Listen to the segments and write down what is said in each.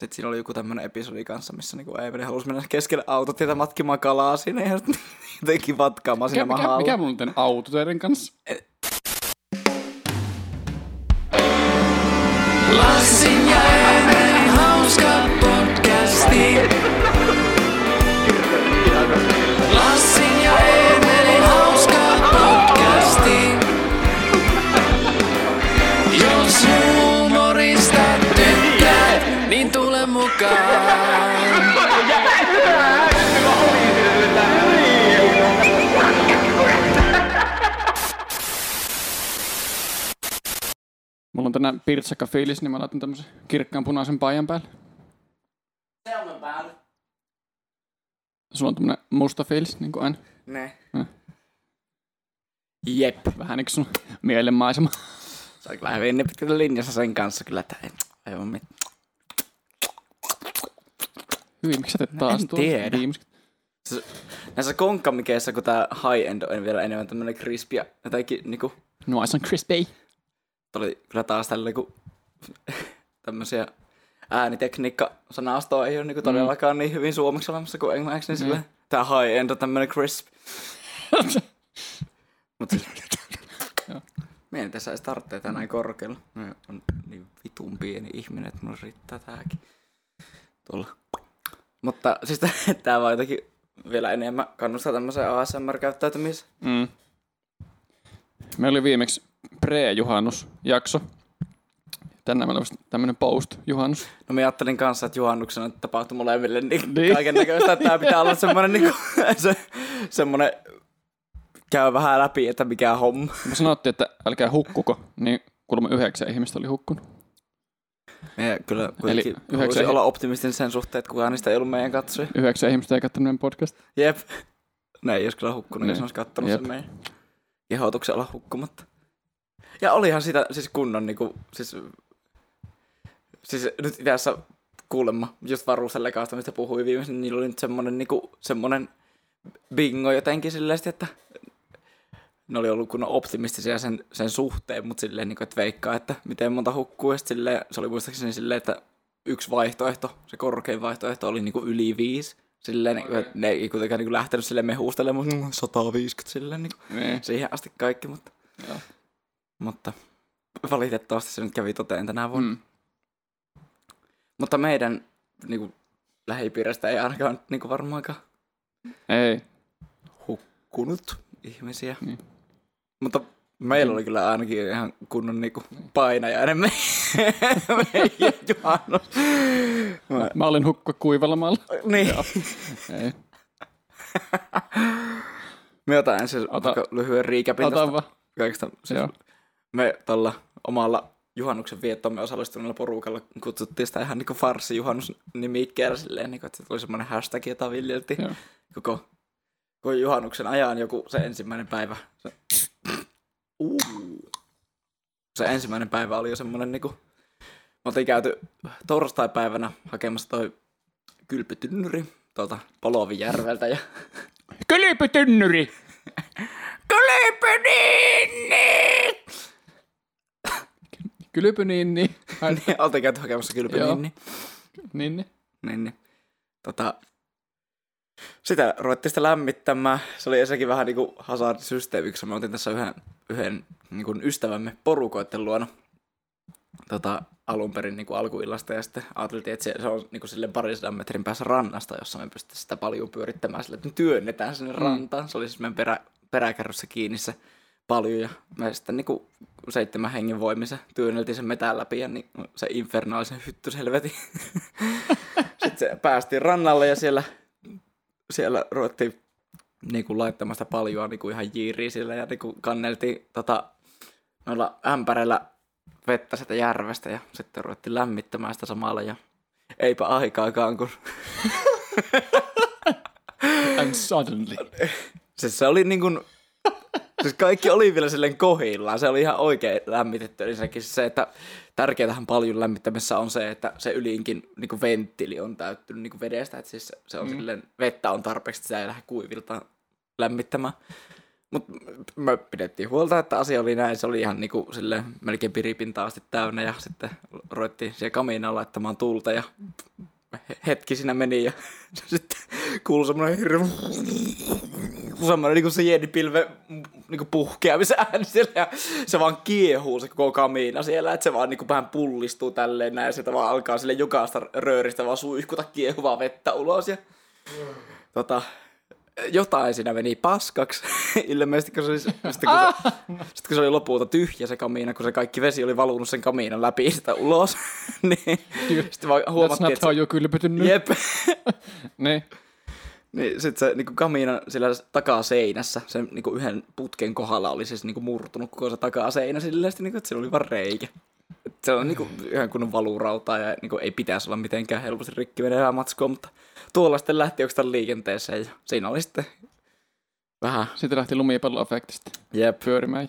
Sitten siinä oli joku tämmöinen episodi kanssa, missä niinku Eemeli halusi mennä keskelle autotietä matkimaan kalaa siinä ja jotenkin vatkaamaan siinä Mikä, mikä, mahalla. mikä mulla on tämän auto teidän kanssa? Lassin on tänään pirtsakka fiilis, niin mä laitan tämmösen kirkkaan punaisen paijan päälle. Selmän päällä. Sulla on tämmönen musta fiilis, niin kuin aina. Ne. Mm. Jep. Vähän niinku sun mielenmaisema. Se on kyllä hyvin pitkällä linjassa sen kanssa kyllä, että ei, ei ole mitään. Hyvin, miksi sä teet taas en tuolla tiedä. viimeksi? Näissä konkkamikeissa, kun tää high-end on vielä enemmän tämmönen crispy ja jotenkin niinku, Nice and crispy. Oli kyllä taas tällä kun tämmösiä äänitekniikka-sanastoa ei ole niinku todellakaan niin hyvin suomeksi olemassa kuin englanniksi, niin Mm. sille tää high-end on tämmönen crisp. Mut siis, Mietin tässä edes tarvitsee näin korkealla. Mä on niin vitun pieni ihminen, että mun riittää tääkin. Tuolla. Mutta siis tää vaan jotenkin vielä enemmän kannustaa tämmöiseen ASMR-käyttäytymiseen. Mm. Meillä oli viimeksi pre-juhannusjakso. Tänään meillä on vasta tämmönen post-juhannus. No mä ajattelin kanssa, että juhannuksena tapahtui molemmille niin Niin. kaiken näköistä, että tää pitää olla semmonen niinku, se, semmonen käy vähän läpi, että mikä homma. Me sanottiin, että älkää hukkuko, niin kuulemma yhdeksän ihmistä oli hukkunut. Ja kyllä kuitenkin yhdeksän- olla optimistinen sen suhteen, että kukaan niistä ei ollut meidän katsoja. Yhdeksän ihmistä ei katsonut meidän podcast. Jep. Ne ei olisi kyllä hukkunut, jos Niin. ne olisi kattonut Jep. sen meidän kehotuksen olla hukkumatta. Ja olihan sitä siis kunnon niinku, siis, siis nyt tässä kuulemma, just Varuselle kanssa, mistä puhui viimeisen, niin niillä oli nyt semmonen niinku, semmonen bingo jotenkin silleen, että ne oli ollut kunnon optimistisia sen, sen suhteen, mutta silleen, niin kuin, että veikkaa, että miten monta hukkuu, ja silleen, se oli muistaakseni silleen, että yksi vaihtoehto, se korkein vaihtoehto oli niin kuin yli viisi, silleen, niin kuin, että ne ei kuitenkaan niin kuin lähtenyt silleen mehuustelemaan, mutta mm, 150 silleen, niin kuin, Niin. siihen asti kaikki, mutta, Joo. Mutta valitettavasti se nyt kävi toteen tänä vuonna. Mm. Mutta meidän niin kuin, lähipiiristä ei ainakaan niin kuin varmaankaan Ei. hukkunut ihmisiä. Niin. Mutta meillä oli kyllä ainakin ihan kunnon niinku painajainen me- meidän juhannus. Mä, Mä olin hukka kuivalla maalla. niin. Ei. Me otan ensin Ota- lyhyen riikäpin Ota tästä vaan. kaikesta. Siis Joo. Me tuolla omalla juhannuksen viettomme osallistuneella porukalla kutsuttiin sitä ihan niinku farsi-juhannus nimikkeellä silleen, niinku, että se tuli semmoinen hashtag, jota viljeltiin Joo. koko, koko juhannuksen ajan joku se ensimmäinen päivä. Se, uh, se ensimmäinen päivä oli jo semmoinen niinku, me oltiin käyty torstai-päivänä hakemassa toi kylpytynnyri tuolta Polovijärveltä ja Kylpytynnyri! Kylpyninni! Kylpyninni. Ai, Niin, oltiin käyty hakemassa kylpyninni. niin, niin. Niin, niin. Tota, sitä ruvettiin sitä lämmittämään. Se oli ensinnäkin vähän niinku hazardisysteemiksi. Me oltiin tässä yhden, yhden niinku ystävämme porukoitten luona tota, alun perin niinku alkuillasta. Ja sitten ajateltiin, että se, se on niinku silleen parisadan metrin päässä rannasta, jossa me pystyttiin sitä paljon pyörittämään sille, että me työnnetään sinne mm. rantaan. Se oli siis meidän perä, peräkärryssä kiinni se paljon ja me sitten niinku seitsemän hengen voimissa työnneltiin sen metän läpi ja niin, se infernaalisen hyttyshelvetin. sitten se päästiin rannalle ja siellä, siellä ruvettiin niinku laittamaan sitä paljoa niinku ihan jiiriä sillä ja niinku kanneltiin tota, noilla ämpäreillä vettä sitä järvestä ja sitten ruvettiin lämmittämään sitä samalla ja eipä aikaakaan, kun And suddenly. siis se oli niin kuin, siis kaikki oli vielä silleen kohillaan, se oli ihan oikein lämmitetty, eli sekin se, että tärkeintähän paljon lämmittämisessä on se, että se ylinkin niin kuin venttiili on täyttynyt niin kuin vedestä, että siis se on mm. silleen, vettä on tarpeeksi, että sitä ei lähde kuivilta lämmittämään. Mutta me pidettiin huolta, että asia oli näin. Se oli ihan niinku sille melkein piripintaa asti täynnä ja sitten ruvettiin siellä kamiinaan laittamaan tulta ja hetki siinä meni ja sitten kuului semmoinen hirveä semmoinen niin kuin se jennipilve niin ääni siellä ja se vaan kiehuu se koko kamiina siellä, että se vaan niin kuin vähän pullistuu tälleen näin ja sieltä vaan alkaa sille jokaista rööristä vaan suihkuta kiehuvaa vettä ulos ja tota, jotain siinä meni paskaksi. Ilmeisesti kun se, oli, sitten, kun se, sitten kun se oli lopulta tyhjä se kamiina, kun se kaikki vesi oli valunut sen kamiinan läpi sitä ulos, niin sitten vaan That's huomattiin, not että how you kylpytynyt. Jep. Niin. Niin sit se niinku kamiina sillä takaseinässä, sen niinku yhden putken kohdalla oli siis niinku murtunut koko se takaseinä silleen, niinku, että siellä oli vaan reikä. Et se on niinku ihan kunnon valurautaa ja niinku ei pitäisi olla mitenkään helposti rikki menevää matskua, mutta tuolla sitten lähti oikeastaan liikenteeseen ja siinä oli sitten vähän, Sitten lähti lumipalloefektistä jep, pyörimään.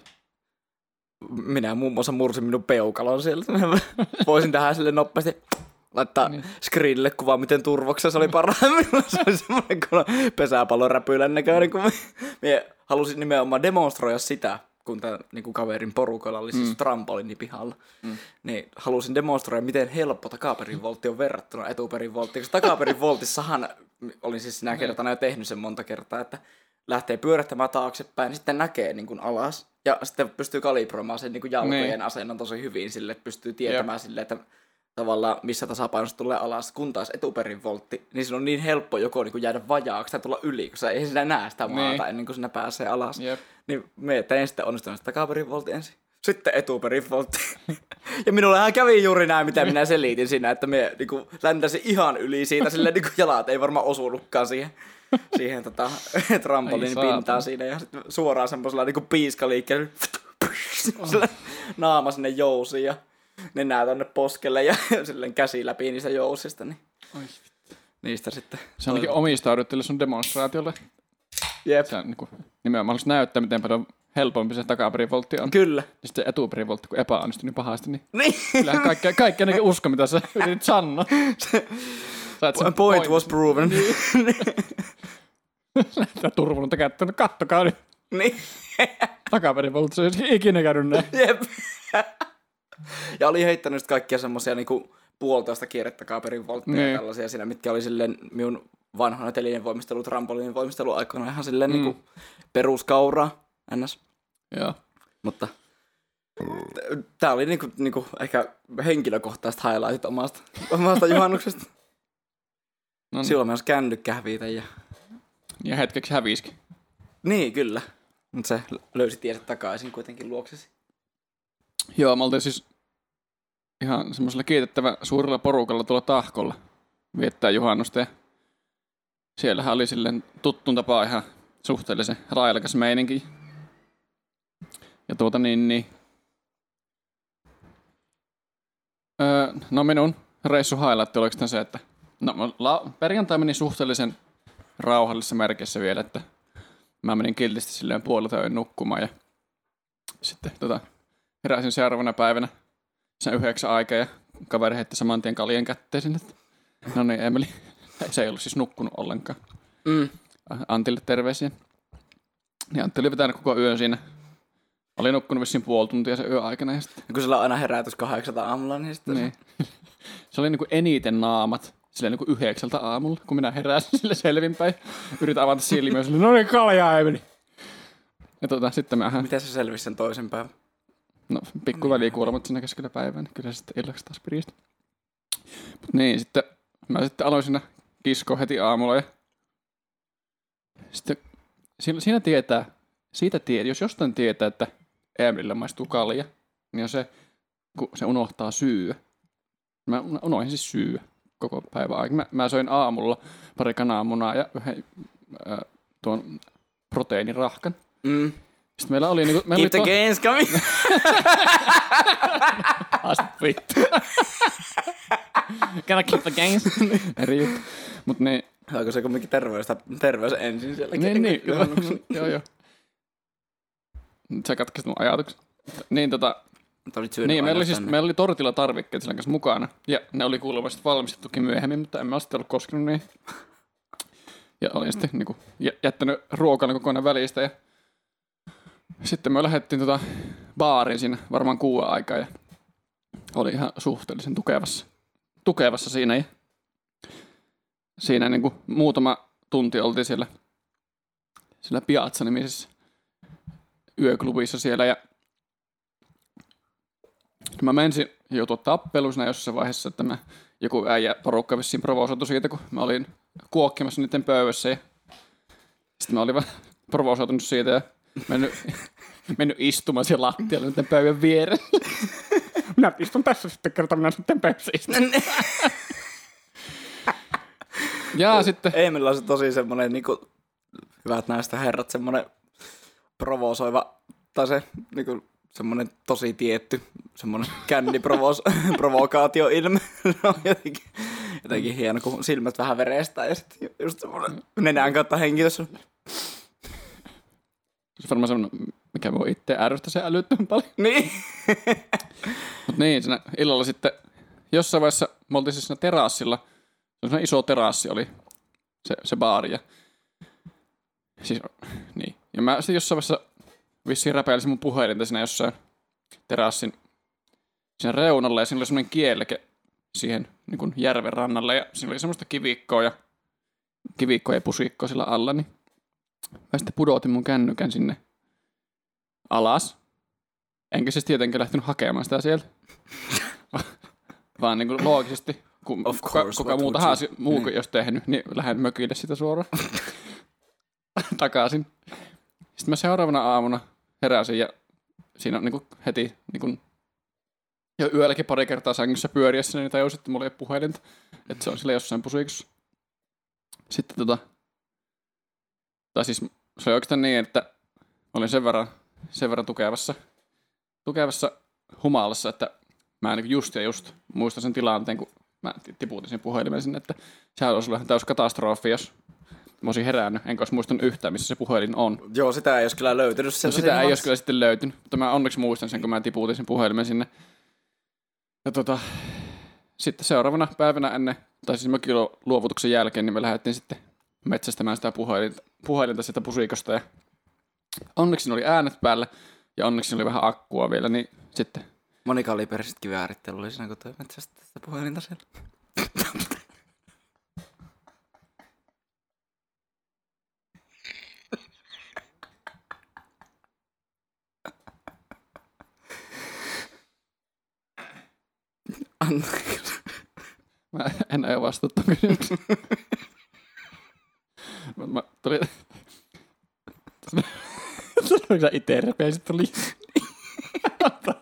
minä muun muassa mursin minun peukalon sieltä. Voisin tähän sille nopeasti laittaa Niin. niin. screenille kuvaa, miten turvoksessa oli parhaimmillaan. Se oli semmoinen kun pesäpallon räpylän näköinen, kun minä halusin nimenomaan demonstroida sitä, kun tämän niin kaverin porukalla oli siis mm. trampolini pihalla. Mm. Niin halusin demonstroida, miten helppo takaperin voltti on verrattuna etuperin volttiin. Koska takaperin voltissahan olin siis sinä kertana jo tehnyt sen monta kertaa, että lähtee pyörähtämään taaksepäin, niin sitten näkee niin kuin alas. Ja sitten pystyy kalibroimaan sen niin kuin jalkojen Niin. asennon tosi hyvin sille, että pystyy tietämään sille, että tavallaan missä tasapainossa tulee alas, kun taas etuperin voltti, niin se on niin helppo joko niin kuin jäädä vajaaksi tai tulla yli, kun sä ei sinä näe sitä maata Niin. ennen kuin sinä pääsee alas. Jep. Niin me tein sitten onnistunut takaperin voltti ensin. Sitten etuperin voltti. ja minullahan kävi juuri näin, mitä minä selitin siinä, että me niin läntäsin ihan yli siitä, sille niin jalat ei varmaan osunutkaan siihen, siihen tota, trampolin pintaan siinä. Ja sitten suoraan semmoisella niin piiskaliikkeellä sillä naama sinne jousiin ja nenää tonne poskelle ja silleen käsi läpi niistä jousista. Niin Oi. niistä sitten. Se ainakin omistaudutteli sun demonstraatiolle. Jep. Se niin kuin, nimenomaan halusi näyttää, miten paljon helpompi se takaperivoltti on. Kyllä. Ja sitten etuperivoltti, kun epäonnistui niin pahasti, niin Niin. kyllähän kaikki, kaikki ainakin usko, mitä sä yritit sanoa. Sä et sen Point was proven. Sä turvunut kättä, no kattokaa nyt. niin. Takaperivoltti, se ei ikinä käynyt näin. Jep. ja oli heittänyt kaikkia semmosia niinku puolitoista kierrettä kaaperin voltteja Niin. ja tällaisia siinä, mitkä oli silleen minun vanhana telinen voimistelu, trampoliinin voimistelu aikoina ihan silleen mm. niinku peruskauraa, ns. Joo. Mutta t- tää oli niinku, niinku ehkä henkilökohtaiset highlightit omasta, omasta juhannuksesta. No niin. Silloin myös kännykkä hävitä ja... Ja hetkeksi häviskin. Niin, kyllä. Mutta se löysi tiensä takaisin kuitenkin luoksesi. Joo, me oltiin siis ihan semmoisella kiitettävä suurella porukalla tuolla Tahkolla viettää juhannusta. Ja siellähän oli silleen tuttuun tapaa ihan suhteellisen railakas meininki. Ja tuota niin, niin öö, no minun reissu highlight oli se, että no, la, perjantai meni suhteellisen rauhallisessa merkissä vielä, että mä menin kiltisti silleen puolelta nukkumaan ja sitten tota, heräsin seuraavana päivänä sen yhdeksän aikaa ja kaveri heitti saman tien kaljen kätteeseen, että no niin Emeli, se ei ollut siis nukkunut ollenkaan. Mm. Antille terveisiä. Niin Antti oli vetänyt koko yön siinä. Oli nukkunut vissiin puoli tuntia sen yön aikana ja sitten, Ja kun sulla on aina herätys kahdeksalta aamulla, niin sitten... niin. Se oli niinku eniten naamat silleen niinku yhdeksältä aamulla, kun minä heräsin sille selvinpäin. Yritän avata silmiä ja silleen, no niin kaljaa Emeli. Ja tota, sitten mä Miten se selvisi sen toisen päivän? No, pikku välikuolemat siinä keskellä päivää, niin kyllä se sitten illaksi taas piristi. Mut niin, sitten mä sitten aloin siinä kiskoa heti aamulla ja sitten siinä, tietää, siitä tietää, jos jostain tietää, että Emilille maistuu kalja, niin on se, kun se unohtaa syö. Mä unohdin siis syö koko päivän aikana. Mä, mä söin aamulla pari kananmunaa ja yhden äh, tuon proteiinirahkan. Mm. Sitten meillä oli niinku... Meillä Keep the oli gains coming! Vittu. Gotta keep the games. Eri juttu. Mut niin, Onko se kumminkin terveystä, terveys ensin siellä? niin, niin, kyllä. joo, joo. Nyt sä katkasit mun ajatuksen. Niin, tota, niin meillä, oli siis, meillä oli tortilatarvikkeet sillä kanssa mukana. Ja ne oli kuulemma sitten valmistettukin myöhemmin, mutta en mä sitten ollut koskenut niin. Ja olin sitten niin kuin, jättänyt ruokana kokonaan välistä. Ja sitten me lähdettiin tota baariin siinä varmaan kuuden aikaa ja oli ihan suhteellisen tukevassa, tukevassa siinä. Ja siinä niin kuin muutama tunti oltiin siellä, siellä Piazza-nimisessä yöklubissa siellä ja mä mensin joutua tappeluun siinä jossain vaiheessa, että mä, joku äijä porukka vissiin provosoitu siitä, kun mä olin kuokkimassa niiden pöydässä ja sitten mä olin vähän provosoitunut siitä ja mennyt, mennyt istumaan siellä lattialla niiden pöydän vieressä. Minä istun tässä sitten kertaa, minä sitten pöydässä istun. ja sitten, Emil on se tosi semmonen niinku, hyvät näistä herrat, semmonen provosoiva, tai se niinku, semmonen tosi tietty, semmonen känniprovokaatioilme. se on jotenkin, jotenkin hieno, kun silmät vähän verestää ja sitten just semmonen nenän kautta hengitys. Se on varmaan semmoinen, mikä voi itse ärsyttää se älyttömän paljon. Niin. Mutta niin, siinä illalla sitten jossain vaiheessa me oltiin siis siinä terassilla. Se iso terassi oli se, se baari. Ja, siis, niin. ja mä sitten jossain vaiheessa vissiin räpäilisin mun puhelinta siinä jossain terassin siinä reunalla ja siinä oli semmoinen kielke siihen niin kuin järven rannalle ja siinä oli semmoista kivikkoa ja kivikkoa ja pusikkoa sillä alla, niin mä sitten pudotin mun kännykän sinne alas. Enkä siis tietenkään lähtenyt hakemaan sitä sieltä. Vaan niin kuin loogisesti, kun Of kuka, course, kuka what muu would tahansa you- muu niin. jos tehnyt, niin lähden mökille sitä suoraan takaisin. Sitten mä seuraavana aamuna heräsin ja siinä on niin kuin heti niin kuin jo yölläkin pari kertaa sängyssä pyöriessä, niin tajusin, että mulla ei ole puhelinta. Että se on sillä jossain pusuikossa. Sitten tota, tai siis se oli oikeastaan niin, että mä olin sen verran, sen verran tukevassa, tukevassa humalassa, että mä niin just ja just muistan sen tilanteen, kun mä tiputin sen puhelimen sinne, että sehän olisi ollut täys katastrofi, jos mä olisin herännyt, enkä olisi muistanut yhtään, missä se puhelin on. Joo, sitä ei olisi kyllä löytynyt. No sitä ei olisi kyllä sitten löytynyt, mutta mä onneksi muistan sen, kun mä tiputin sen puhelimen sinne. Ja tota, sitten seuraavana päivänä ennen, tai siis mökilo luovutuksen jälkeen, niin me lähdettiin sitten metsästämään sitä puhelinta, puhelinta sitä pusikosta. Ja onneksi oli äänet päällä, ja onneksi oli vähän akkua vielä, niin sitten Monikaliberiset kiväärit oli siinä, kun toi metsästä sitä puhelinta siellä. Anteeksi. Mä en aio vastata kysymykseen. mä, mä tuli... Sanoin sä ite repeä, sit tuli...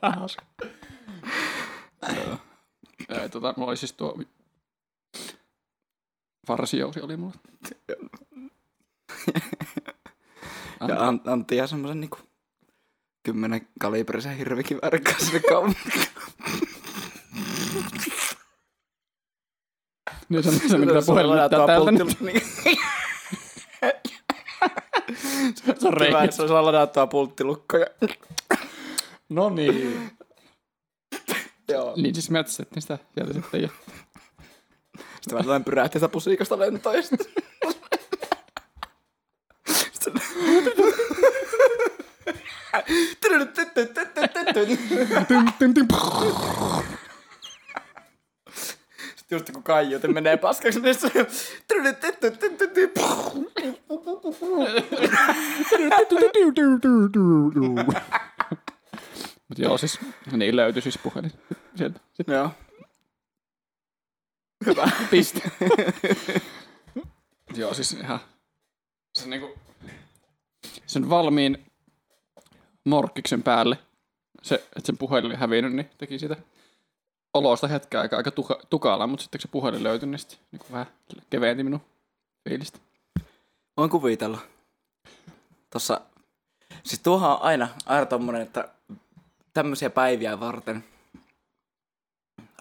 Hauska. Ää, tota, mulla oli siis tuo... Farsijousi oli mulla. Ja An- Antti ja semmosen niinku kymmenen kaliberisen hirvikiväärin kanssa sinne kaupunkiin. Niin se on se, mitä puhelin näyttää täältä. Niin Niin. se on reikä. Se on ladattava pulttilukko. Ja... No niin. Joo. Niin siis metsästettiin sitä sieltä sitten. Ja... Sitten mä sellainen pyrähti sitä pusikasta lentoon ja sitten... Just kun kaiutin menee paskaksi, niin se... Mut joo, siis niin löytyi siis puhelin sieltä. Sitten Joo. Hyvä. piste. joo, siis ihan se niinku sen valmiin morkkiksen päälle, se, että sen puhelin oli hävinnyt, niin teki sitä olosta hetken aikaa aika tuka, tukalaa, mutta sitten kun se puhelin löytyi, niin sitten niin vähän keventi minun fiilistä. Voin kuvitella. Tossa, siis tuohan on aina, aina tommonen, että tämmöisiä päiviä varten.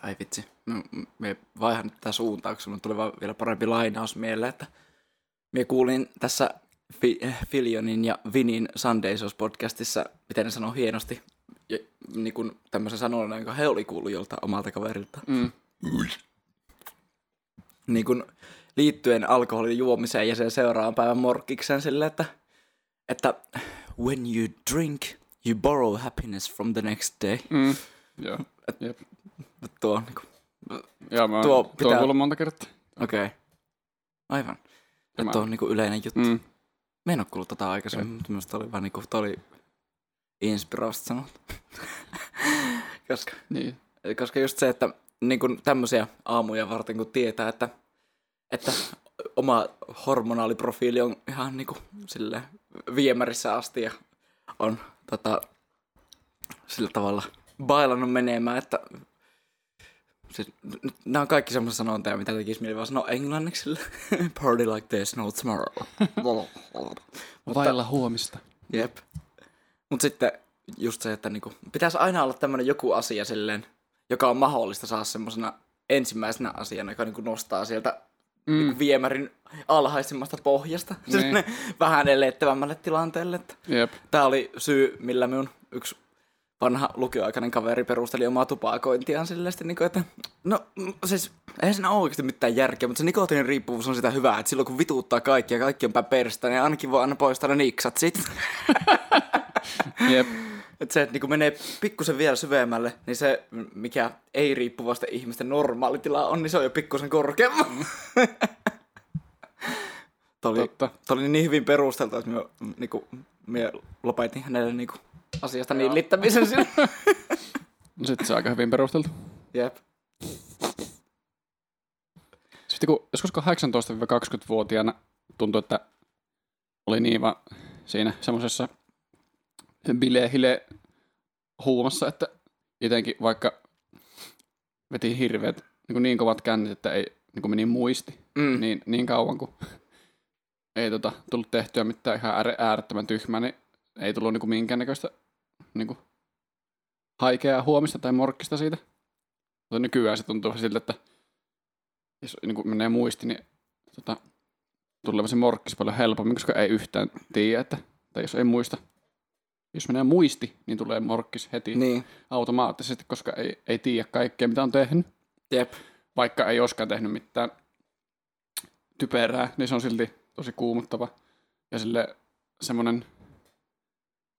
Ai vitsi, mä, mä vaihan nyt tää suuntaan, koska mulle tuli vaan vielä parempi lainaus mieleen, että mä kuulin tässä Fi- Filionin ja Vinin Sunday podcastissa, miten ne sanoo hienosti, ja, niin kuin tämmöisen sanonnan, jonka he oli kuullut joltain omalta kaverilta. Mm. niin kuin liittyen alkoholin juomiseen ja sen seuraavan päivän morkkikseen silleen, että, että when you drink, you borrow happiness from the next day. Mm. Joo. Jep. Tuo on niin kuin, Joo, mä Tuo tuo, tuo pitää- kuullut monta kertaa. okei. Okay. Aivan. Tämä- Tuo on niinku yleinen juttu. Mm. Mä en oo kuullut tota aikaisemmin, mutta minusta oli vaan niinku, toi oli inspiroista sanottu. koska, Niin. koska just se, että niinku tämmöisiä aamuja varten kun tietää, että, että oma hormonaaliprofiili on ihan niinku sille viemärissä asti ja on tota, sillä tavalla bailannut menemään, että siis, nämä on kaikki semmoisia sanontoja, mitä tekisi mieli vaan sanoa englanniksi. Party like there's no tomorrow. Vailla huomista. Jep. Mutta sitten just se, että niinku, pitäisi aina olla tämmöinen joku asia silleen, joka on mahdollista saada semmoisena ensimmäisenä asiana, joka niinku nostaa sieltä mm. niinku viemärin alhaisimmasta pohjasta Niin. sinne vähän elettävämmälle tilanteelle. Että Jep. Tämä oli syy, millä minun yksi vanha lukioaikainen kaveri perusteli omaa tupakointiaan silleen, sitten, niin kuin, että no mm, siis eihän siinä ole oikeasti mitään järkeä, mutta se nikotiinin riippuvuus on sitä hyvää, että silloin kun vituuttaa kaikki ja kaikki on päin perstä, niin ainakin voi aina poistaa ne niksat sit. Jep. että se, että niin kun menee pikkusen vielä syvemmälle, niin se, mikä ei riippuvasten ihmisten normaalitila on, niin se on jo pikkusen korkeamman. Tämä oli, Totta. Tämä oli niin hyvin perusteltu, että minä, niin kuin, minä lopetin hänelle niin kuin, asiasta nillittämisen sille. No sitten se on aika hyvin perusteltu. Jep. Sitten kun joskus 18-20-vuotiaana tuntui, että oli niin vaan siinä semmoisessa bilehile huumassa, että jotenkin vaikka veti hirveät niin, niin kovat kännit, että ei niin kuin meni muisti Mm. niin, niin kauan kuin ei tota, tullut tehtyä mitään ihan äär- äärettömän tyhmää, niin ei tullut niin kuin minkäännäköistä niin kuin haikeaa huomista tai morkkista siitä. Mutta nykyään se tuntuu siltä, että jos niin kuin menee muisti, niin tota, tulee se morkkis paljon helpommin, koska ei yhtään tiedä, että, tai jos ei muista. Jos menee muisti, niin tulee morkkis heti Niin. automaattisesti, koska ei, ei tiedä kaikkea, mitä on tehnyt. Jep. Vaikka ei olisikaan tehnyt mitään typerää, niin se on silti tosi kuumuttava. Ja sille semmoinen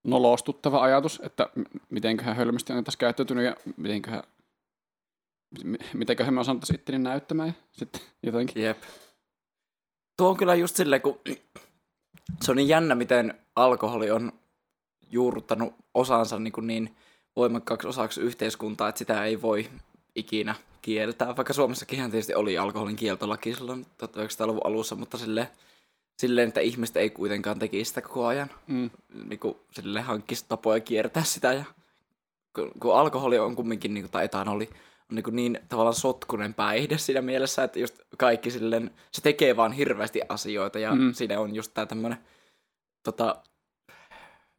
nolostuttava ajatus, että mitenköhän hölmästi on tässä käyttäytynyt ja mitenköhän, mitenköhän me osattaisiin itteni näyttämään sitten jotenkin. Jep. Tuo on kyllä just silleen, kun se on niin jännä, miten alkoholi on juurruttanut osansa niin, kuin niin voimakkaaksi osaksi yhteiskuntaa, että sitä ei voi ikinä kieltää. Vaikka Suomessakin tietysti oli alkoholin kieltolaki silloin 1900-luvun alussa, mutta silleen, silleen, että ihmiset ei kuitenkaan tekisi sitä koko ajan. Mm. Niin kuin, silleen hankkisi tapoja kiertää sitä. Ja, kun, kun alkoholi on kumminkin, niin kuin, tai etanoli, on niin, kuin niin tavallaan sotkunen päihde siinä mielessä, että just kaikki silleen, se tekee vaan hirveästi asioita ja Mm. siinä on just tää tämmönen tota,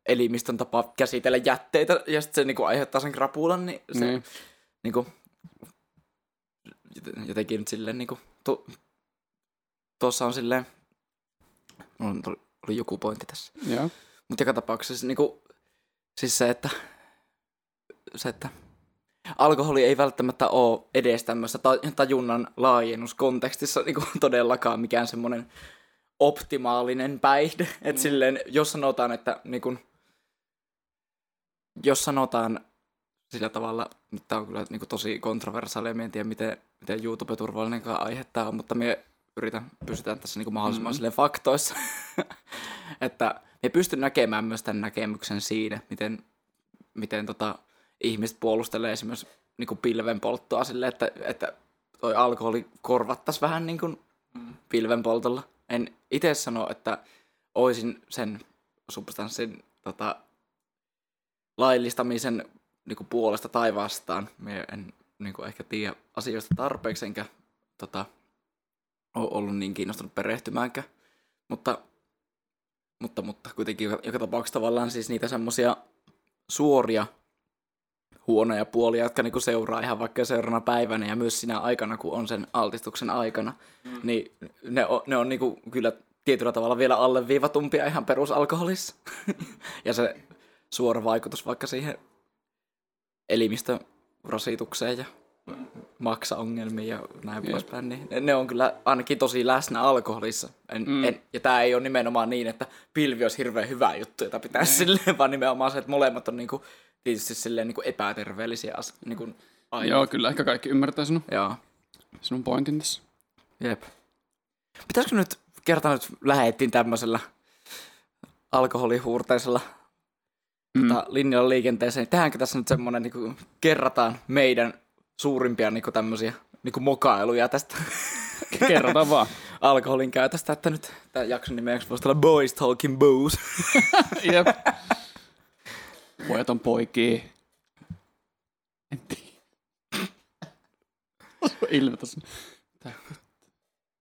elimistön tapa käsitellä jätteitä ja sitten se niinku aiheuttaa sen krapulan, niin se Niin. niinku, joten- jotenkin nyt silleen niinku, tu, tuossa on silleen, mulla oli, oli joku pointti tässä. Joo. Mutta joka tapauksessa niinku, siis se, että, se, että alkoholi ei välttämättä ole edes tämmöisessä ta- tajunnan laajennuskontekstissa niinku todellakaan mikään semmoinen optimaalinen päihde. Et Mm. silleen, jos sanotaan, että niinku, jos sanotaan sillä tavalla, nyt tää on kyllä niinku tosi kontroversaalia, en tiedä miten, miten YouTube-turvallinenkaan aihe tää on, mutta me yritän pysytään tässä niinku mahdollisimman Mhm. mm-hmm. faktoissa. että me pystyn näkemään myös tämän näkemyksen siinä, miten, miten tota, ihmiset puolustelee esimerkiksi niin pilven polttoa sille, että, että toi alkoholi korvattaisi vähän niin kuin pilven poltolla. En itse sano, että oisin sen substanssin tota, laillistamisen niin kuin puolesta tai vastaan. Me en niin kuin ehkä tiedä asioista tarpeeksi, enkä tota, ole ollut niin kiinnostunut perehtymäänkään. Mutta, mutta, mutta kuitenkin joka, tapauksessa tavallaan siis niitä semmoisia suoria huonoja puolia, jotka niinku seuraa ihan vaikka seuraavana päivänä ja myös sinä aikana, kun on sen altistuksen aikana, mm. niin ne on, ne on niinku kyllä tietyllä tavalla vielä alleviivatumpia ihan perusalkoholissa. ja se suora vaikutus vaikka siihen elimistörasitukseen ja maksaongelmiin ja näin Jep. poispäin, niin ne, ne on kyllä ainakin tosi läsnä alkoholissa. En, Mm. mm. en, ja tämä ei ole nimenomaan niin, että pilvi olisi hirveän hyvä juttu, jota pitäisi silleen, vaan nimenomaan se, että molemmat on niinku, tietysti silleen niinku epäterveellisiä as, niinku aina. Joo, kyllä ehkä kaikki ymmärtää sinun, Joo. sinun pointin tässä. Jep. pitäisikö nyt kertaa nyt lähettiin tämmöisellä alkoholihuurteisella Mm. tota, linjalla liikenteeseen. Tehdäänkö tässä nyt semmoinen, niin kuin, kerrataan meidän suurimpia niin kuin, tämmöisiä niin kuin mokailuja tästä Kerrotaan vaan. alkoholin käytöstä, että nyt tämän jakson nimeksi voisi olla Boys Talking Booze. Jep. Pojat on poikia. En tiedä. Ilme.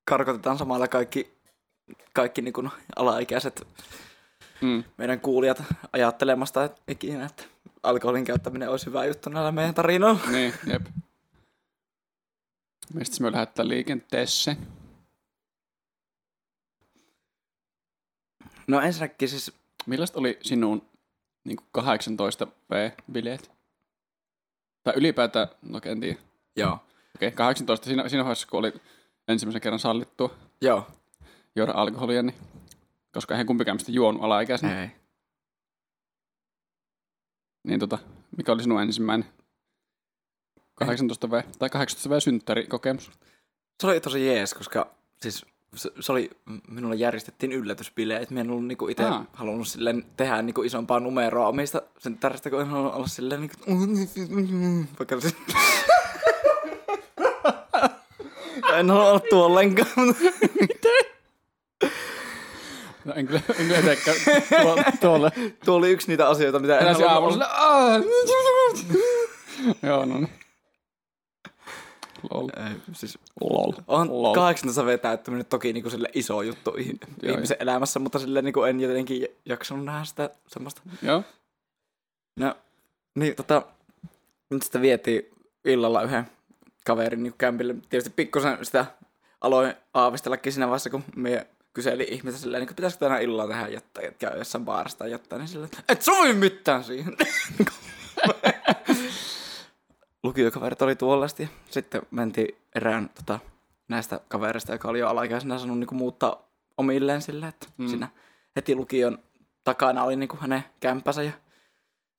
Karkotetaan samalla kaikki, kaikki niin kuin, alaikäiset Mm. meidän kuulijat ajattelemasta että ikinä, että alkoholin käyttäminen olisi hyvä juttu näillä meidän tarinoilla. Niin, jep. Mistä me lähdetään liikenteeseen? No ensinnäkin siis, Millaista oli sinun niin 18 V-bileet? Tai ylipäätään, no en tiedä. joo, Okei, okay, 18 siinä, siinä vaiheessa, kun oli ensimmäisen kerran sallittua joo, juoda alkoholia, niin koska eihän kumpikaan mistä juonut alaikäisenä, ei. niin tota, mikä oli sinun ensimmäinen 18 V tai 18 V synttärikokemus? Se oli tosi jees, koska siis se, se oli, minulle järjestettiin yllätysbileet. Minä en ollut niinku itse halunnut silleen tehdä niinku isompaa numeroa omista sen tärkeistä, kun en halunnut olla silleen niinku, vaikka en halua olla tuollenkaan, mutta No, en kyllä, en kyllä teekään tuolle. tuolle. tuo oli yksi niitä asioita, mitä en aamulla sille, "Aah." Joo, no niin. Lol. Ei, siis Lol. on Lol. 18 V täyttäminen toki niinku sille iso juttu Joo, ihmisen elämässä, mutta silleen niinku en jotenkin jaksanut nähdä sitä semmoista Joo. No, niin tota, nyt sitä vietiin illalla yhden kaverin niin kämpille. Tietysti pikkusen sitä aloin aavistellakin siinä vaiheessa, kun me kyselin ihmistä silleen, niin pitäisikö tänä illalla tehdä jotain, että käy jossain baarissa tai jotain, niin silleen, että et sovi mitään siihen. Lukiokaverit oli tuollaista ja sitten mentiin erään tota, näistä kavereista, joka oli jo alaikäisenä sanonut niin muuttaa omilleen silleen, että Mm. siinä heti lukion takana oli niin kuin hänen kämppänsä ja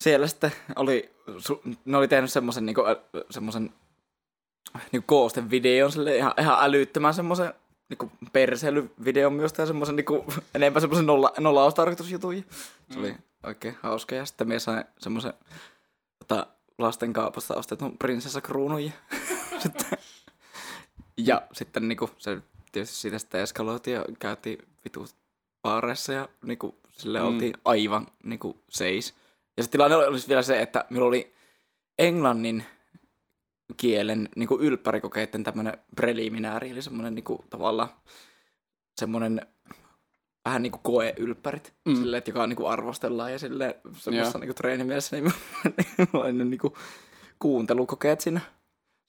siellä sitten oli, su- ne oli tehnyt semmoisen niinku, ä- semmoisen niinku koostevideon sille ihan, ihan älyttömän semmoisen niinku perseilyvideon myös ja semmoisen niinku, enemmän semmoisen nolla, nollaustarkoitusjutun. ja Se oli oikein hauska ja sitten mies sai semmoisen tota, lasten kaupasta ostetun prinsessakruunun ja sitten, ja sitten niinku, se tietysti siitä sitten eskaloitiin ja käytiin vitu baareissa ja niinku, sille Mm. mm. oltiin aivan niinku seis. Ja se tilanne oli olisi vielä se, että minulla oli englannin kielen niin kuin ylppärikokeiden tämmöinen preliminääri, eli semmoinen niin kuin, tavallaan semmoinen vähän niin kuin koe-ylppärit, Mm. mm. silleen, että joka niin kuin arvostellaan ja silleen semmoisessa niin kuin treenimielessä, niin ne niin kuin kuuntelukokeet siinä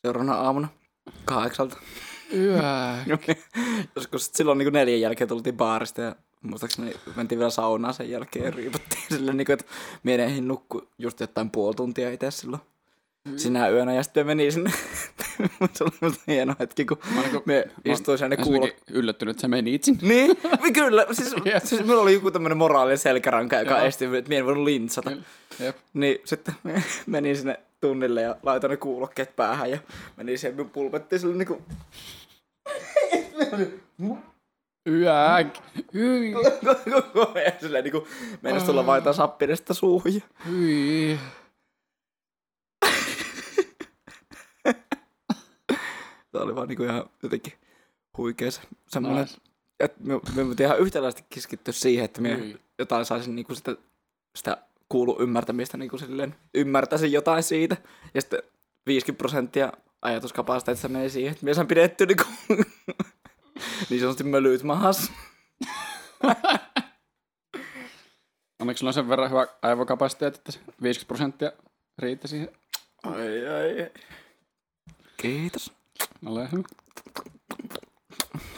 seuraavana aamuna kahdeksalta. Yää. Joskus silloin niin kuin neljän jälkeen tultiin baarista ja muistaakseni mentiin vielä saunaan sen jälkeen ja riiputtiin silleen, niin kuin, että minä eihin nukku just jotain puoli tuntia itse silloin sinä yönä ja sitten me meni sinne. se oli musta hieno hetki, kun Mä niinku- me istuin sinne kuulo... yllättynyt, että sä menit sinne. Niin, kyllä. Siis, Jep. siis minulla oli joku tämmöinen moraalinen selkäranka, joka Joo. esti, että minä en voinut lintsata. Jep. Niin sitten me menin sinne tunnille ja laitoin ne kuulokkeet päähän ja menin siihen minun pulpettiin sille niinku Yääk. Hyi. koko ajan silleen niinku meinas tulla vaihtaa sappirista suuhun. Hyi. Se oli vaan niinku ihan jotenkin huikea se semmoinen, Nice. että me, me piti ihan yhtäläisesti keskittyä siihen, että me Hyi. jotain saisin niinku sitä, sitä kuulu ymmärtämistä niinku silleen, ymmärtäisin jotain siitä. Ja sitten 50 prosenttia ajatuskapasiteetista meni siihen, että me sain pidetty niinku, niin sanotusti mölyt mahas. Onneksi sulla on sen verran hyvä aivokapasiteetti, että se 50 prosenttia riitti siihen. Ai ai. Kiitos. Ole hyvä.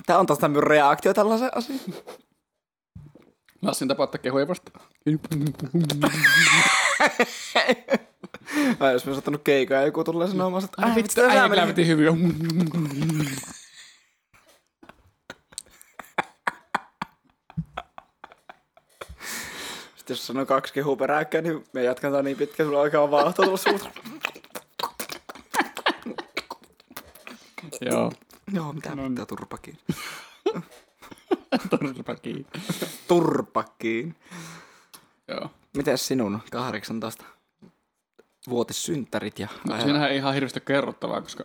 Tää on taas tämmöinen reaktio tällaisen asiaan. Lassin tapa ottaa kehuja vastaan. Ai, jos mä ottanut keikoja ja joku tulee sanomaan, että ai vittu, kyllä meni. veti hyvin. Sitten jos sanoo kaksi kehua peräkkäin, niin me jatketaan niin pitkään, sulla alkaa vaahtoa tulla suuta. Joo. Joo, mitä, No mitä turpakin. Turpakiin. Turpakkiin. Joo. Mites sinun 18 vuotissynttärit ja No, siinähän ei ihan hirveästi kerrottavaa, koska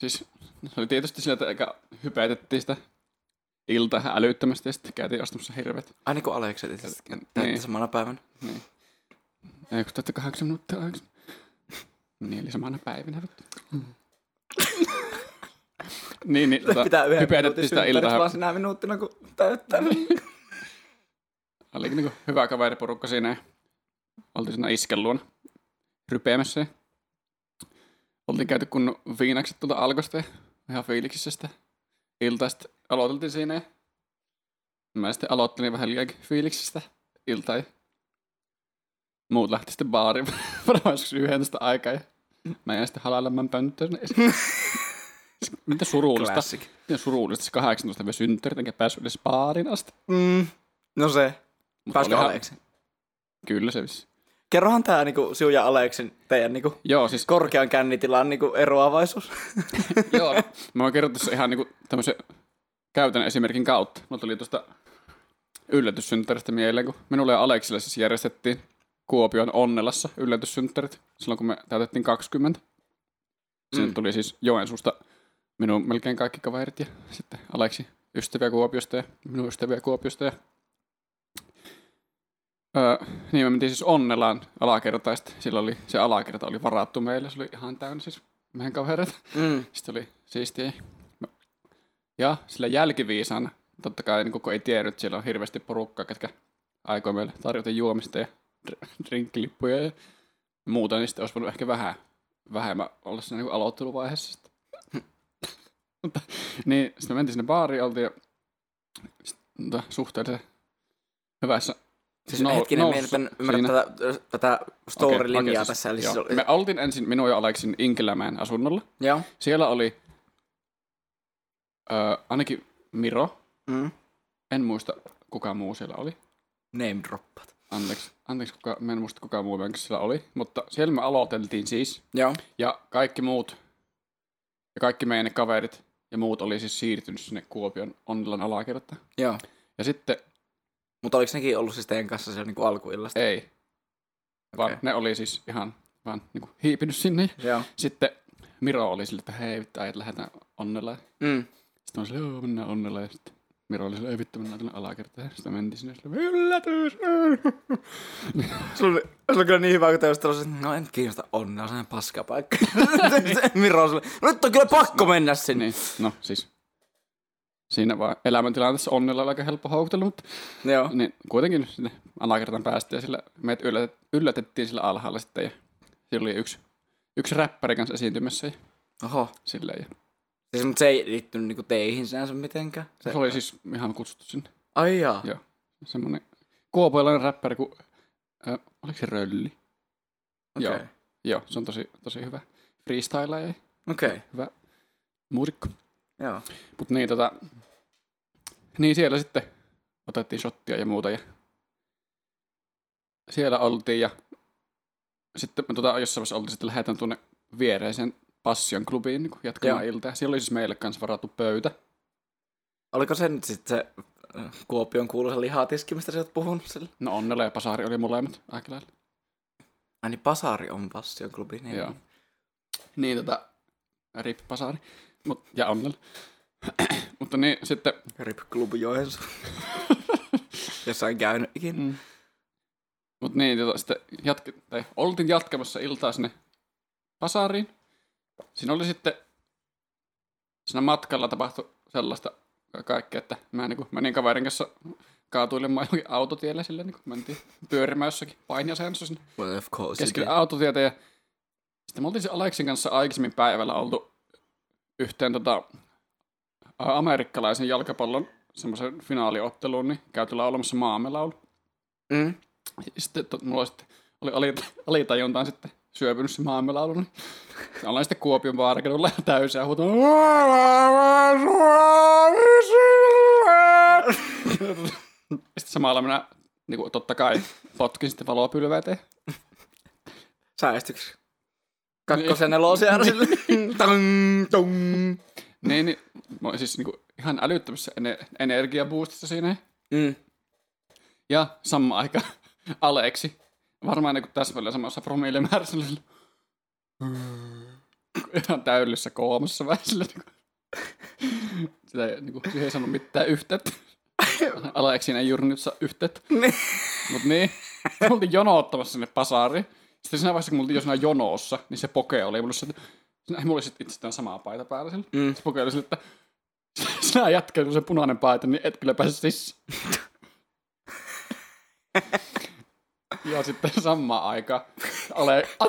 siis se oli tietysti sillä, että eikä hypätettiin sitä iltaa ihan älyttömästi ja sitten käytiin ostamassa hirveät. Ai niin kuin Alekset itse asiassa Niin. täytti samana päivänä. Niin. Ei, kun täytti kahdeksan minuuttia aikaisemmin. Niin, eli samana päivänä. vittu. niin, niin tota, Pitää yhden minuutin sitä iltaa. vaan sinä minuuttina, kun täyttää. Oli niinku hyvä kaveriporukka siinä. ja Oltiin siinä isken luona rypeämässä. Oltiin käyty kun viinakset tuolta alkosta ja ihan fiiliksissä sitä iltaa. Sitten aloiteltiin siinä. ja Mä sitten aloittelin vähän liiankin fiiliksistä iltaa. Ja muut lähti sitten baariin varmaan joskus 11 aikaa. Ja mä jäin sitten halailemaan pönttöön. Mitä surullista. Classic. Miten surullista se 18 vielä synttärit, enkä päässyt edes baariin asti. Mm. No se. Mut Pääskö olihan- Aleksen? Kyllä se vissi. Kerrohan tää niinku sinun ja Aleksen teidän niinku Joo, siis korkean kännitilan niinku eroavaisuus. Joo, mä voin kertoa tässä ihan niinku tämmöisen käytännön esimerkin kautta. Mulla tuli tuosta yllätyssynttäristä mieleen, kun minulle ja Aleksille siis järjestettiin Kuopion Onnelassa yllätyssynttärit silloin, kun me täytettiin 20. Sinne Mm. tuli siis Joensuusta minun melkein kaikki kaverit ja sitten Aleksi ystäviä Kuopiosta ja minun ystäviä Kuopiosta. Ja... Öö, niin me mentiin siis Onnelaan alakertaista. Sillä oli, se alakerta oli varattu meille. Se oli ihan täynnä siis meidän kavereita. Mm. Sitten oli siistiä. Ja sillä jälkiviisana, totta kai niin kun ei että siellä on hirveästi porukkaa, ketkä aikoo meille tarjota juomista ja dr- drinkkilippuja ja muuta, niin sitten olisi voinut ehkä vähän vähemmän olla siinä niin aloitteluvaiheessa. Sitten. Mutta, niin, sitten me mentiin sinne baariin, oltiin ja sit, mutta suhteellisen hyvässä Siis nou- hetkinen, mä en ymmärrä tätä, tätä story-linjaa Okei, okei, tässä. Eli siis oli, Me oltiin ensin minun ja Aleksin Inkelämäen asunnolla. joo. Siellä oli öö, ainakin Miro. Mm. En muista kuka muu siellä oli. Name droppat. Anteeksi, anteeksi kuka, mä en muista kuka muu siellä oli. Mutta siellä me aloiteltiin siis. Joo. Ja kaikki muut, ja kaikki meidän kaverit ja muut oli siis siirtynyt sinne Kuopion Onnilan alakertaan. Joo. Ja sitten Mutta oliko nekin ollut siis teidän kanssa siellä niinku alkuillasta? ei, vaan Okei. ne oli siis ihan vaan niinku hiipinyt sinne. Joo. Sitten Miro oli sille, että hei vittu äijät lähdetään Onnelaan. Mm. Sitten mä silleen, joo, mennään onnella. Ja sitten Miro oli silleen, vittu, mennään tänne alakertaan. Sitten me mentiin sinne silleen, yllätys! Sulla oli, sulla oli kyllä niin hyvä, kun te että no en kiinnosta onnea, on sellainen paskapaikka. Miro on silleen, nyt on kyllä pakko mennä sinne. niin, no siis. Siinä vaan elämäntilanteessa onnella oli aika helppo houkutella, mutta Joo. niin, kuitenkin sinne alakertaan päästiin ja sillä meidät yllätet, yllätettiin sillä alhaalla sitten. Ja siellä oli yksi, yksi räppäri kanssa esiintymässä ja Oho. silleen. Ja Siis, mutta se ei liittynyt niinku teihin sinänsä mitenkään. Se... se oli siis ihan kutsuttu sinne. Ai jaa. Joo. Semmoinen kuopoilainen räppäri kuin, äh, oliko se Rölli? Okei. Joo. Joo, se on tosi, tosi hyvä freestyle ja Okei. Okay. hyvä muusikko. Joo. Mut niin, tota, niin siellä sitten otettiin shottia ja muuta ja siellä oltiin ja sitten me tota, jossain vaiheessa oltiin sitten lähdetään tuonne viereiseen Passion klubiin niin jatkamaan Joo. iltaa. Siellä oli siis meille kanssa varattu pöytä. Oliko se nyt sitten se äh, Kuopion kuuluisa lihatiski, mistä sä oot puhunut sille? No Onnela ja Pasari oli molemmat aika lailla. Ai niin, Pasari on Passion klubi. Niin. Joo. Niin tota, Rip Pasari Mut, ja Onnela. Mutta niin sitten Rip klubi Joensuu. Jossain käynyt ikinä. Mm. Mut niin, tota, sitten jatke, tai oltiin jatkamassa iltaa sinne Pasariin. Siinä oli sitten, siinä matkalla tapahtui sellaista ka- kaikkea, että mä niin menin kaverin kanssa kaatuilemaan johonkin autotielle sille, niin kuin mentiin pyörimään jossakin painiasennossa sinne Well, of course. keskellä autotietä. Ja sitten me oltiin se Aleksin kanssa aikaisemmin päivällä oltu yhteen tota, amerikkalaisen jalkapallon semmoisen finaaliotteluun, niin käyty laulamassa maamme laulu. Mm. Sitten tot, mulla sitten oli alit, alitajuntaan sitten syöpynyt se maailmanlaulu, niin ollaan sitten Kuopion baarikadulla täysiä huutaa. sitten samalla minä niin kuin, totta kai potkin sitten valopylvää eteen. Säästyks? Kakkosen nelosen aina sille. Tang, tung. Niin, niin mä olin siis niin kuin, ihan älyttömässä ene- energiaboostissa siinä. Mm. Ja sama aika Aleksi. Varmaan niin täsmälleen samassa promillemäärässä. Ihan täydellisessä koomassa vähän sillä. Niin kuin, sitä ei, niin kuin, siihen ei saanut mitään yhteyttä. Aleksiin ei juuri nyt saa yhteyttä. Mut niin, me oltiin jonoottamassa sinne pasariin. Sitten siinä vaiheessa, kun me oltiin jo siinä jonossa, niin se poke oli mulle se, että mulla oli sitten itsestään samaa paita päällä sillä. Mm. Se poke oli sillä, että sinä jätkä, kun se punainen paita, niin et kyllä pääse sisään. Ja sitten samaan aikaan Ale, a,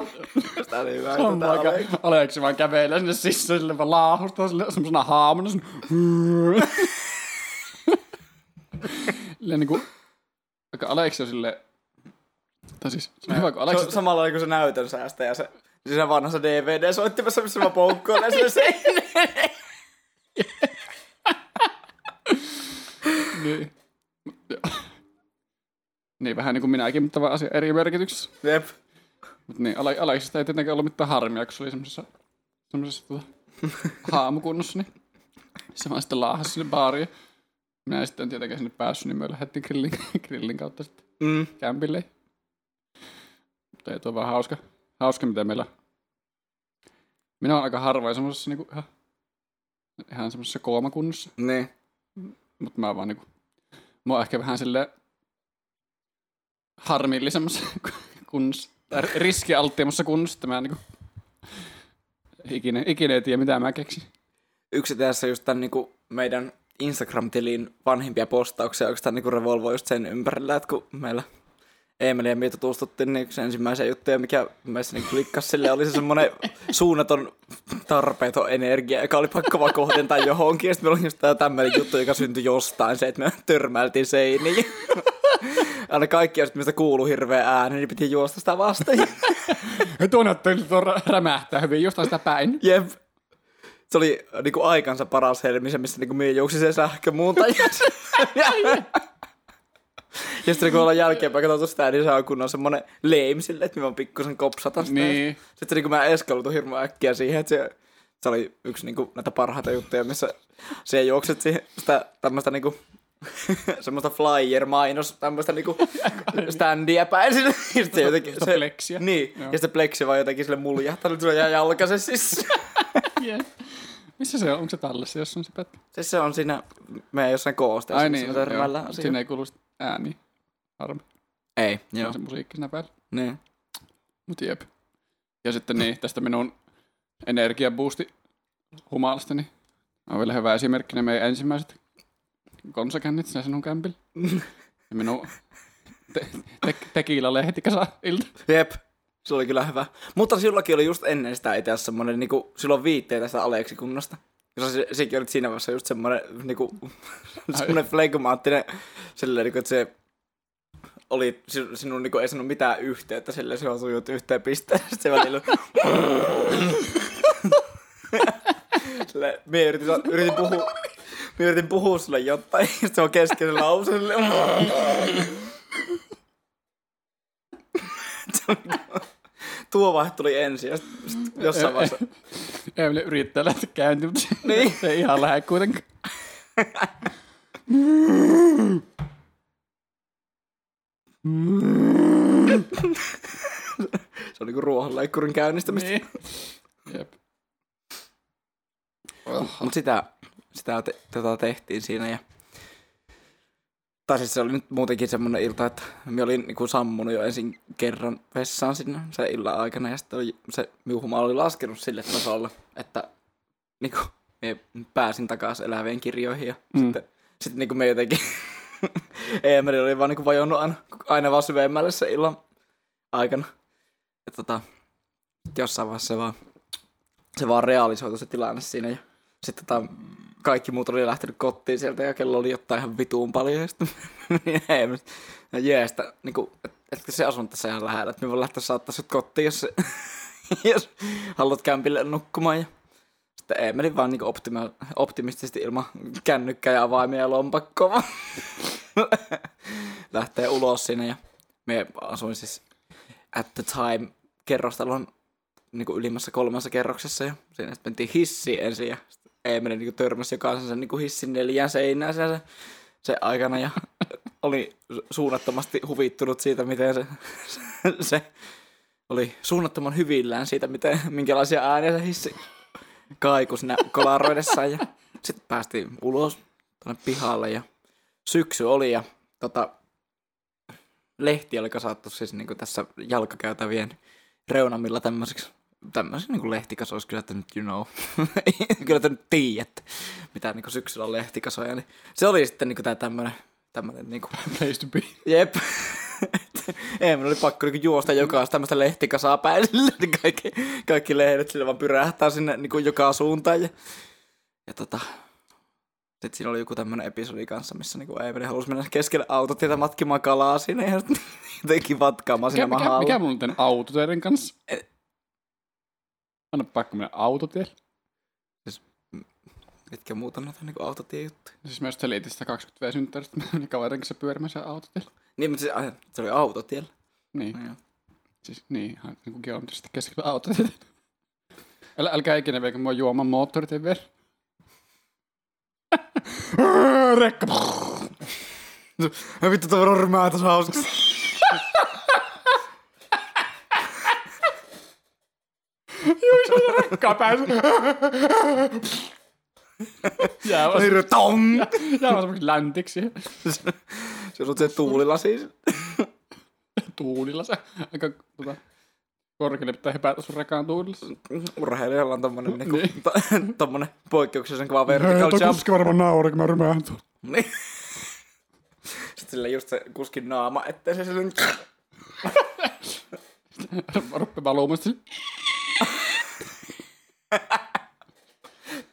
Sitä oli hyvä. samaan Tätä aikaan oli. Aleksi vaan kävelee sinne sisään, sille vaan laahustaa sille semmosena haamuna. Sille Silleen niinku, vaikka Aleksi on sille, tai siis, se on hyvä, kun Se Aleksi, on samalla niin kuin se näytön säästäjä, se siinä vanhassa DVD-soittimessa, missä mä poukkoilen sinne seinään. niin. Niin vähän niin kuin minäkin, mutta vaan asia eri merkityksessä. Jep. Mutta niin, Ale- Aleksista ei tietenkään ollut mitään harmia, kun se oli semmoisessa, semmoisessa tota, haamukunnossa, niin se vaan sitten laahasi sinne baariin. Minä en sitten tietenkään sinne päässyt, niin me lähdettiin grillin, grillin kautta sitten Mm. kämpille. Mutta ei tuo vaan hauska, hauska mitä meillä Minä olen aika harvoin semmoisessa niinku ihan, ihan semmoisessa koomakunnossa. Niin. Mutta mä vaan niinku, mä oon ehkä vähän silleen harmillisemmassa kunnossa. Tai riskialttiimmassa kunnossa, että mä niinku ikinä, ikinä ei tiedä, mitä mä keksin. Yksi tässä just tämän niin meidän Instagram-tilin vanhimpia postauksia oikeastaan niin revolvoi just sen ympärillä, että kun meillä Eemeli ja minä tutustuttiin, niin yksi ensimmäisiä juttuja, mikä meissä niin klikkasi sille, oli se semmoinen suunnaton tarpeeton energia, joka oli pakko vaan kohdentaa johonkin. Ja sitten meillä oli just tämmöinen juttu, joka syntyi jostain, se, että me törmäiltiin seiniin. Aina kaikki, jos mistä kuuluu hirveä ääni, niin piti juosta sitä vastaan. Ja tuonne rämähtää hyvin jostain sitä päin. Jep. Se oli niinku aikansa paras helmi, se missä niinku mie juoksi sen sähkömuuntajassa. Ja sitten kun ollaan jälkeenpäin katsottu sitä, niin se on kunnon semmonen lame sille, että mä pikkusen kopsatan sitä. Niin. Sitten niinku mä eskaloitun hirmu äkkiä siihen, että se, se oli yksi niinku näitä parhaita juttuja, missä se juokset siihen sitä tämmöistä niinku semmoista flyer-mainos, tämmöistä niinku standia päin sille. Ja sit se jotenkin, se, pleksiä. Niin, Joo. ja sitten pleksi vaan jotenkin sille muljahtanut, se jää jalkasen sisään. Yeah. Missä se on? Onko se tallessa, jos on se pätkä? Siis se on siinä meidän jossain koosteessa, Ai niin, joo. Siinä ei kuulu ääni. Harmi. Ei, Joo. se musiikki siinä päällä. Niin. Mut jep. Ja sitten niin, tästä minun energiaboosti humalasta, niin on vielä hyvä esimerkki ne meidän ensimmäiset konsakännit siinä sinun kämpillä. Ja minun te- te- tekiila-lehtikasa ilta. Jep, se oli kyllä hyvä. Mutta sinullakin oli just ennen sitä itse asiassa semmonen, niinku, silloin viitteitä sitä Aleksi-kunnasta. Ja se, sekin oli siinä vaiheessa just semmonen, niinku, semmonen flegmaattinen, silleen, niinku, että se oli, sin- sinun niinku, ei sanonut mitään yhteyttä, silleen se osui just yhteen pisteeseen, sitten se välillä Silleen, mie yritin, yritin puhua, mie yritin puhua sulle jotain, ja se on kesken lause, silleen, tuo vaihe tuli ensin, ja sitten sit jossain vaiheessa, Emily yrittää lähteä käyntiin, mutta Niin. se ei ihan lähde kuitenkaan. se on niinku ruohonleikkurin käynnistämistä. Niin. Jep. Oh. Mutta sitä, sitä te, tota tehtiin siinä ja tai siis se oli nyt muutenkin semmoinen ilta, että mä olin niinku sammunut jo ensin kerran vessaan sinne se illan aikana ja sitten oli, se miuhuma oli laskenut sille tasolle, että niinku me pääsin takaisin elävien kirjoihin ja Mm. mm. sitten, sitten niinku me jotenkin Eemeli oli vaan niinku vajonnut aina, aina vaan syvemmälle se illan aikana. Ja tota, jossain vaiheessa se vaan, se vaan realisoitu se tilanne siinä ja sitten tota, kaikki muut oli lähtenyt kotiin sieltä ja kello oli jotain ihan vituun paljon ja sitten niin Eemeli, ja jeestä, niinku, että et se asun tässä ihan lähellä, että me voin lähteä saattaa sut kotiin, jos, jos haluat kämpille nukkumaan ja sitten Eemeli vaan niinku optima- optimistisesti ilman kännykkää ja avaimia ja lompakkoa lähtee ulos sinne ja me asuin siis at the time kerrostalon niin kuin ylimmässä kolmessa kerroksessa ja siinä sitten mentiin hissiin ensin ja Eemeli niin törmäsi jokaisen sen niin hissin neljään seinään se, se, se aikana ja oli suunnattomasti huvittunut siitä, miten se, se, se oli suunnattoman hyvillään siitä, miten, minkälaisia ääniä se hissi kaikus siinä kolaroidessaan ja sitten päästiin ulos tuonne pihalle ja syksy oli ja tota, lehti oli kasattu siis niin kuin tässä jalkakäytävien reunamilla tämmöiseksi tämmöisen niin lehtikasoiksi, kyllä te nyt you know, kyllä te nyt tiedätte, mitä niin syksyllä on lehtikasoja, niin se oli sitten niin tämä tämmöinen, tämmöinen niin kuin, Place to be. jep, ei, minun oli pakko niin juosta jokaista tämmöistä lehtikasaa päin, niin kaikki, kaikki lehdet sille vaan pyrähtää sinne niin kuin joka suuntaan ja, ja tota, sitten siinä oli joku tämmöinen episodi kanssa, missä niinku Eemeli halusi mennä keskelle autotietä matkimaan kalaa siinä ja jotenkin vatkaamaan Mikä, siinä mikä, mahalla. mikä on tämän autoteiden kanssa? Et- Anna pakko mennä autotielle. Mitkä muut on näitä niinku autotiejuttuja? Siis myös selitin sitä 20 v synttäristä, mä menin kaverin kanssa pyörimään siellä autotielle. Niin, mutta se, ai, se oli autotiellä. Niin, No, joo. siis niin, ihan niin kuin geometrisesti keskellä autotietä. Älä, älkää ikinä viekö mua juomaan moottoritien vielä. Rekka. Ja vittu tuo rormaa tuossa hauskaksi. Rekka pääsi. Jää vaan Hirveä tong! jää vaan semmoksi läntiksi. Se on se tuulilla. Tuulilla se. Aika tota, korkealle pitää hypätä sun rekaan tuulilla. Urheilijalla on tommonen, niinku, Niin. to, tommonen poikkeuksellisen kova vertical jump. varmaan nauraa, kun mä rymään Niin. Sitten sillä just se kuskin naama, ettei se sen... Ruppe valumasta.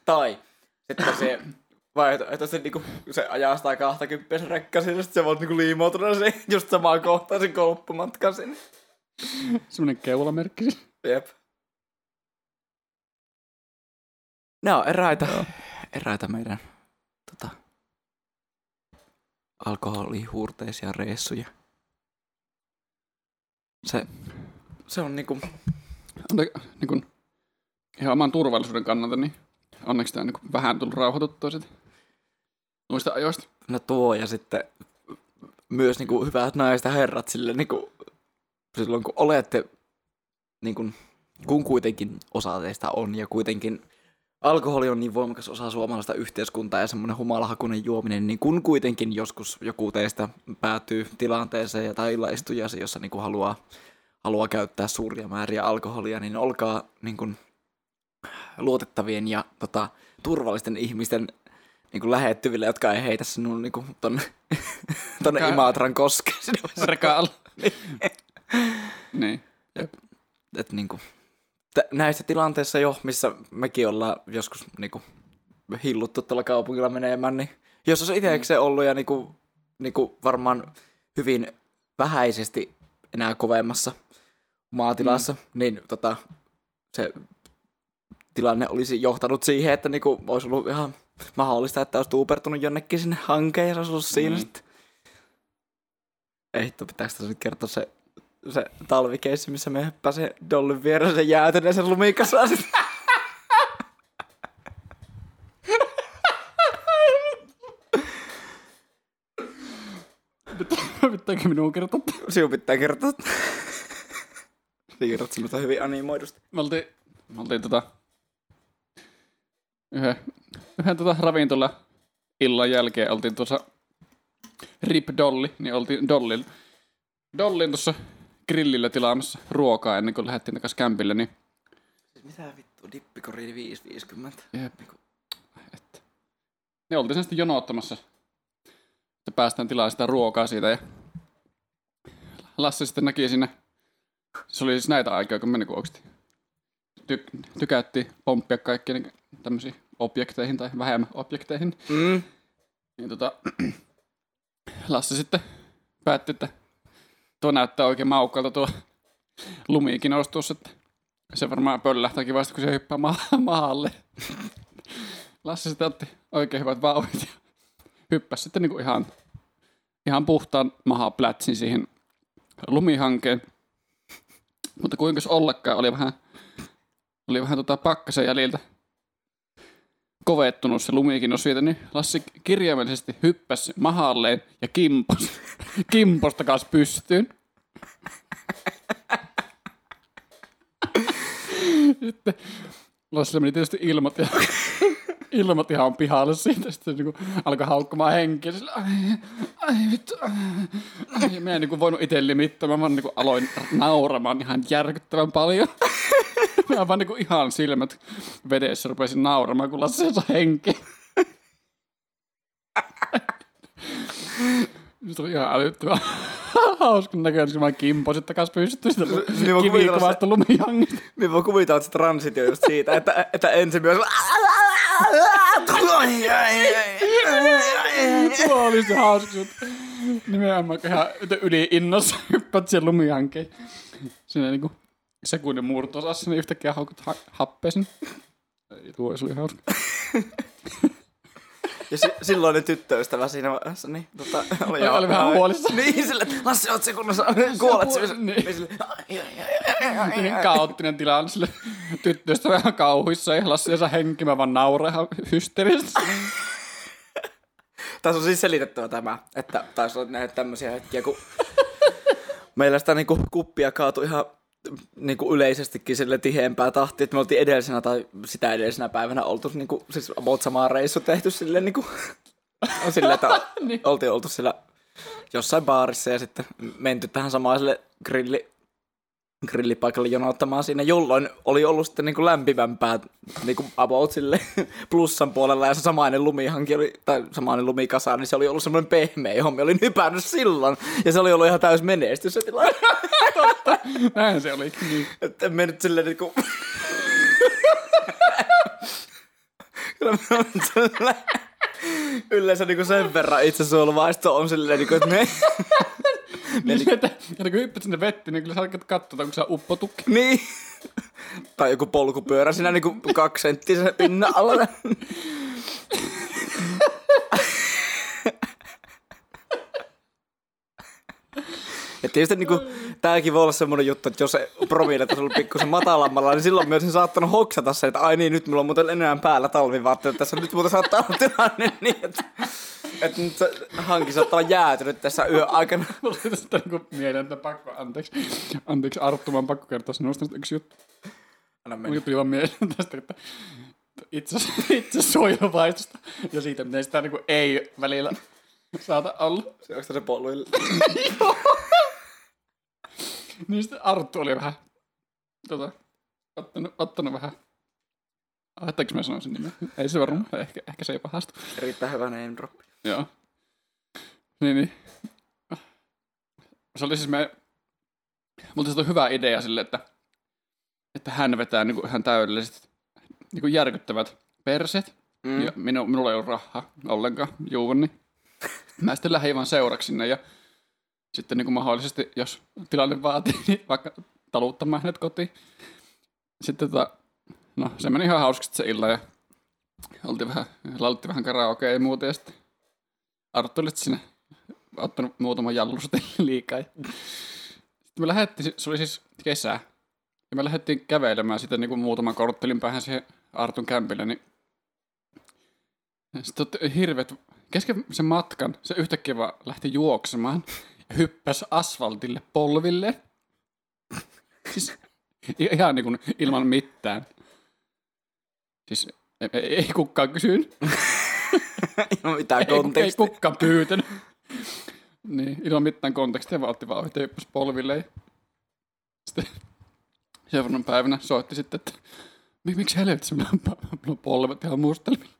Tai sitten se vaihtoehtoisesti niinku, se ajaa sitä 20 se rekka sinne, sit se voi niinku liimoutua se just samaan kohtaan sen kolppumatkan sinne. Semmonen keulamerkki. Jep. Nämä on eräitä, eräitä meidän tota, alkoholihuurteisia reissuja. Se, se on niinku, Ante, niin kun, ihan oman turvallisuuden kannalta, niin onneksi tämä niin vähän tullut rauhoituttua sit. Noista ajoista. no tuo ja sitten myös niinku hyvät naiset ja herrat sille niinku, silloin kun olette, niinku, kun kuitenkin osa teistä on ja kuitenkin alkoholi on niin voimakas osa suomalaista yhteiskuntaa ja semmoinen humalahakunen juominen, niin kun kuitenkin joskus joku teistä päätyy tilanteeseen tai illaistujaisi, jossa niinku haluaa, haluaa käyttää suuria määriä alkoholia, niin olkaa niinku luotettavien ja tota, turvallisten ihmisten niinku lähettyville, jotka ei heitä sinun tonne Joka- Imatran koskeen. sinne. Niin. Et niinku, t- näissä tilanteissa jo, missä mekin ollaan joskus niinku, hilluttu tuolla kaupungilla menemään, niin jos olisi itsekseen ollut ja niinku, niinku varmaan hyvin vähäisesti enää kovemmassa maatilassa, mm. niin tota, se tilanne olisi johtanut siihen, että niinku, olisi ollut ihan mahdollista, että olisi tuupertunut jonnekin sinne hankeen ja olisi ollut siinä Mm. sitten. Ei hitto, pitääkö tässä nyt kertoa se, se talvikeissi, missä me hyppäsin Dollin vieressä sen jäätyneisen lumikasaan sitten. Pitääkö minun kertoa? Sinun pitää kertoa. Sinä kerrot semmoista hyvin animoidusta. Me oltiin, me oltiin tota, yhden, yhden tota ravintola illan jälkeen oltiin tuossa Rip Dolly, niin oltiin Dollin, Dollin tuossa grillillä tilaamassa ruokaa ennen kuin lähdettiin takaisin kämpille, niin Siis mitä vittu, dippikori 550. Jep. Että. Ne oltiin sen sitten jonoottamassa. että päästään tilaa sitä ruokaa siitä ja Lasse sitten näki sinne. Se oli siis näitä aikoja, kun me niinku oikeasti ty- tykättiin pomppia kaikkia niin tämmöisiin objekteihin tai vähemmän objekteihin. Mm. Niin tota, Lasse sitten päätti, että tuo näyttää oikein maukkaalta tuo lumiikin tuossa, että se varmaan pöllähtääkin vasta, kun se hyppää ma- maalle. Lasse sitten otti oikein hyvät vauhdit ja hyppäsi sitten niinku ihan, ihan puhtaan mahaplätsin siihen lumihankeen. Mutta kuinka ollakaan oli vähän, oli vähän tota pakkasen jäljiltä. Kovettunut se lumikin on siitä, niin Lassi kirjaimellisesti hyppäsi mahalleen ja kimpos, kimpos takas pystyyn. Sitten Lassi meni tietysti ilmat ja ilmat ihan pihalle siitä. Sitten niin alkoi haukkumaan henkiä. Sillä, ai, ai vittu. Ai. ai. Mä en niin voinut itse limittämään. Mä niin aloin nauramaan ihan järkyttävän paljon. Mä vaan niin ihan silmät vedessä rupesin nauramaan, kun Lassi saa henkeä. Se oli ihan älyttömän hauskan näköinen, kun mä kimposin takas pystyyn sitä Niin kivikuvasta lumihangista. Niin voi kuvitella, että se transitio just siitä, että, että ensin myös... Tuo oli se hauska juttu. Nimenomaan kun ihan yli innossa hyppät siihen lumihankeen. Siinä niinku sekunnin murtosassa, niin yhtäkkiä haukut ha- happesin. Ei, tuo oli hauska. Ja si- silloinen tyttöystävä siinä vaiheessa, niin tota, oli, Oli vähän huolissaan. Niin, sille, että Lassi, oot se kunnossa, kuolet se. Niin. Niin sille, ai, ai, ai, ai, ai, Niin kaoottinen tilanne sille tyttöstä vähän kauhuissa ja Lassi ja saa henkimä vaan nauraa ihan hysteerisesti. Tässä on siis selitettävä tämä, että taisi olla näitä tämmöisiä hetkiä, kun meillä sitä niinku kuppia kaatui ihan niinku yleisestikin sille tiheämpää tahtia, että me oltiin edellisenä tai sitä edellisenä päivänä oltu niinku, siis about samaa reissu tehty sille niinku, sille, että Niin. oltiin oltu siellä jossain baarissa ja sitten menty tähän samaiselle grilli, grillipaikalle jonottamaan siinä, jolloin oli ollut sitten niinku lämpimämpää niinku about sille plussan puolella ja se samainen lumihanki oli, tai samainen lumikasa, niin se oli ollut semmoinen pehmeä, johon me olin hypännyt silloin. Ja se oli ollut ihan täys menestys se tilanne. Näin se oli. Niin. Että en mennyt silleen niinku... Kyllä mä olen silleen... Yleensä niinku sen verran itsesuolvaisto on silleen niinku, että me... Niin, että, että kun hyppät sinne vettiin, niin kyllä sä alkat katsoa, kun sä uppotukki. Niin. Tai joku polkupyörä siinä niinku kaksi senttisen pinnan alla. Ja tietysti niinku, tääkin voi olla semmonen juttu, että jos se on ollut pikkusen matalammalla, niin silloin myös saattanut hoksata se, että ai niin, nyt mulla on muuten enää päällä talvivaatteet. Tässä nyt muuten saattaa olla tilanne niin, että, että nyt se hanki saattaa olla jäätynyt tässä yön aikana. Mulla oli tästä niinku mieleen, että pakko, anteeksi, anteeksi Arttu, mä pakko kertoa sinusta yksi juttu. Anna mennä. tuli vaan mieleen tästä, että itse, itse suojeluvaistosta ja siitä, miten sitä niinku ei välillä saata olla. Se onko se polville? Niin sitten Arttu oli vähän, tota, ottanut, ottanut vähän, Ajattelinko mä sanoisin nimen? Ei se varmaan, ehkä, ehkä se ei pahastu. Erittäin hyvä name drop. Joo. Niin, niin. Se oli siis me... Mutta se on hyvä idea sille, että, että hän vetää niin kuin, ihan täydelliset niin kuin järkyttävät perset. Mm. Ja minu, minulla ei ollut rahaa ollenkaan juua, niin mä sitten lähdin vaan seuraksi sinne ja sitten niin kuin mahdollisesti, jos tilanne vaatii, niin vaikka taluttamaan hänet kotiin. Sitten tota, no se meni ihan hauskasti se illa ja oltiin vähän, laulettiin vähän karaokea ja muuta ja sitten Arttu oli sinne ottanut muutaman jallusten liikaa. Ja Sitten me lähdettiin, se oli siis kesä, ja me lähdettiin kävelemään sitten niin kuin muutaman korttelin päähän siihen Artun kämpille, niin sitten hirveet, kesken sen matkan se yhtäkkiä vaan lähti juoksemaan ja hyppäsi asfaltille polville. Siis ihan niin kuin ilman mitään. Siis ei, ei, ei kukaan kysynyt. Ilman mitään Ei, ei kontekstia. kukaan pyytänyt. niin, ilman mitään kontekstia, vaan otti vaan yhtä hyppäsi polville. ja Sitten seuraavana päivänä soitti sitten, että "Mik- miksi helvetissä mulla on, mulla on polvet ihan mustelmilla.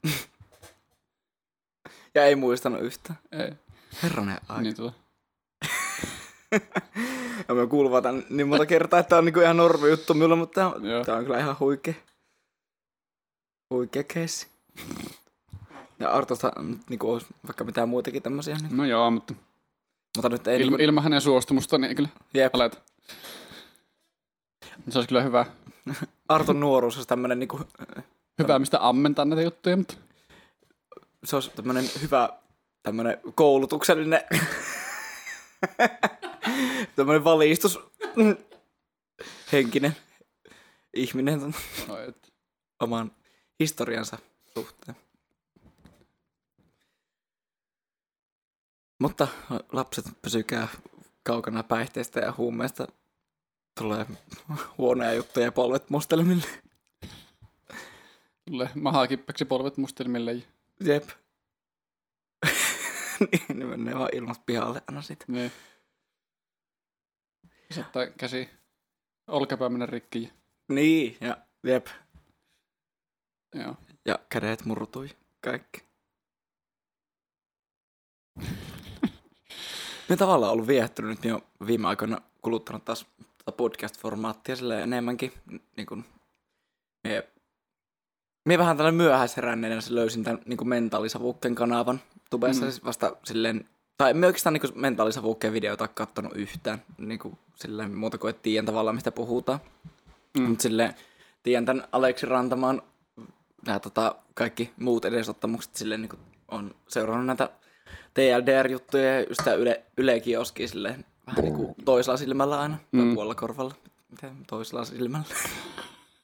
Ja ei muistanut yhtään. Ei, Herranen aika. niin tota. Ja vaan tän niin monta kertaa, että tää on niinku ihan normi juttu minulla, mutta tää on, tää on kyllä ihan huikea. Huikea keissi. Ja Artosta niinku olisi vaikka mitään muitakin tämmösiä. Niin. No joo, mutta Mutta nyt ei ilma, niinku, ilman hänen suostumusta niin kyllä jep, aleta. Se olisi kyllä hyvä, Arton nuoruus olisi tämmönen niinku, hyvä mistä ammentaa näitä juttuja, mutta se olisi tämmönen hyvä tämmönen koulutuksellinen tämmönen valistus henkinen ihminen no, et, oman historiansa suhteen. Mutta lapset pysykää kaukana päihteistä ja huumeista. Tulee huonoja juttuja polvet mustelmille. Tulee mahaa kippeksi polvet mustelmille. Jep. niin, ne menee vaan ilmat pihalle aina sit. Niin. Saattaa käsi olkapää mennä rikki. ja- Niin, ja jep. Joo. Ja kädet murtui. Kaikki. Me tavallaan ollut viehtynyt nyt jo viime aikoina kuluttanut taas podcast-formaattia sille enemmänkin. Niin kuin, mie, mie vähän tällainen myöhäisheränneenä löysin tämän niin kuin mentaalisavukkeen kanavan tubessa Mm. mm. vasta silleen, tai en oikeastaan niin mentaalisavukkeen videota kattonut yhtään, niin kuin, silleen muuta kuin et tiedän tavallaan mistä puhutaan. Mm. Mutta silleen tiedän tämän Aleksi Rantamaan nämä tota, kaikki muut edesottamukset silleen niin kuin on seurannut näitä TLDR-juttuja ja tää Yle, Ylekin oski silleen vähän niin kuin toisella silmällä aina, tai Mm. puolella korvalla. Miten toisella silmällä?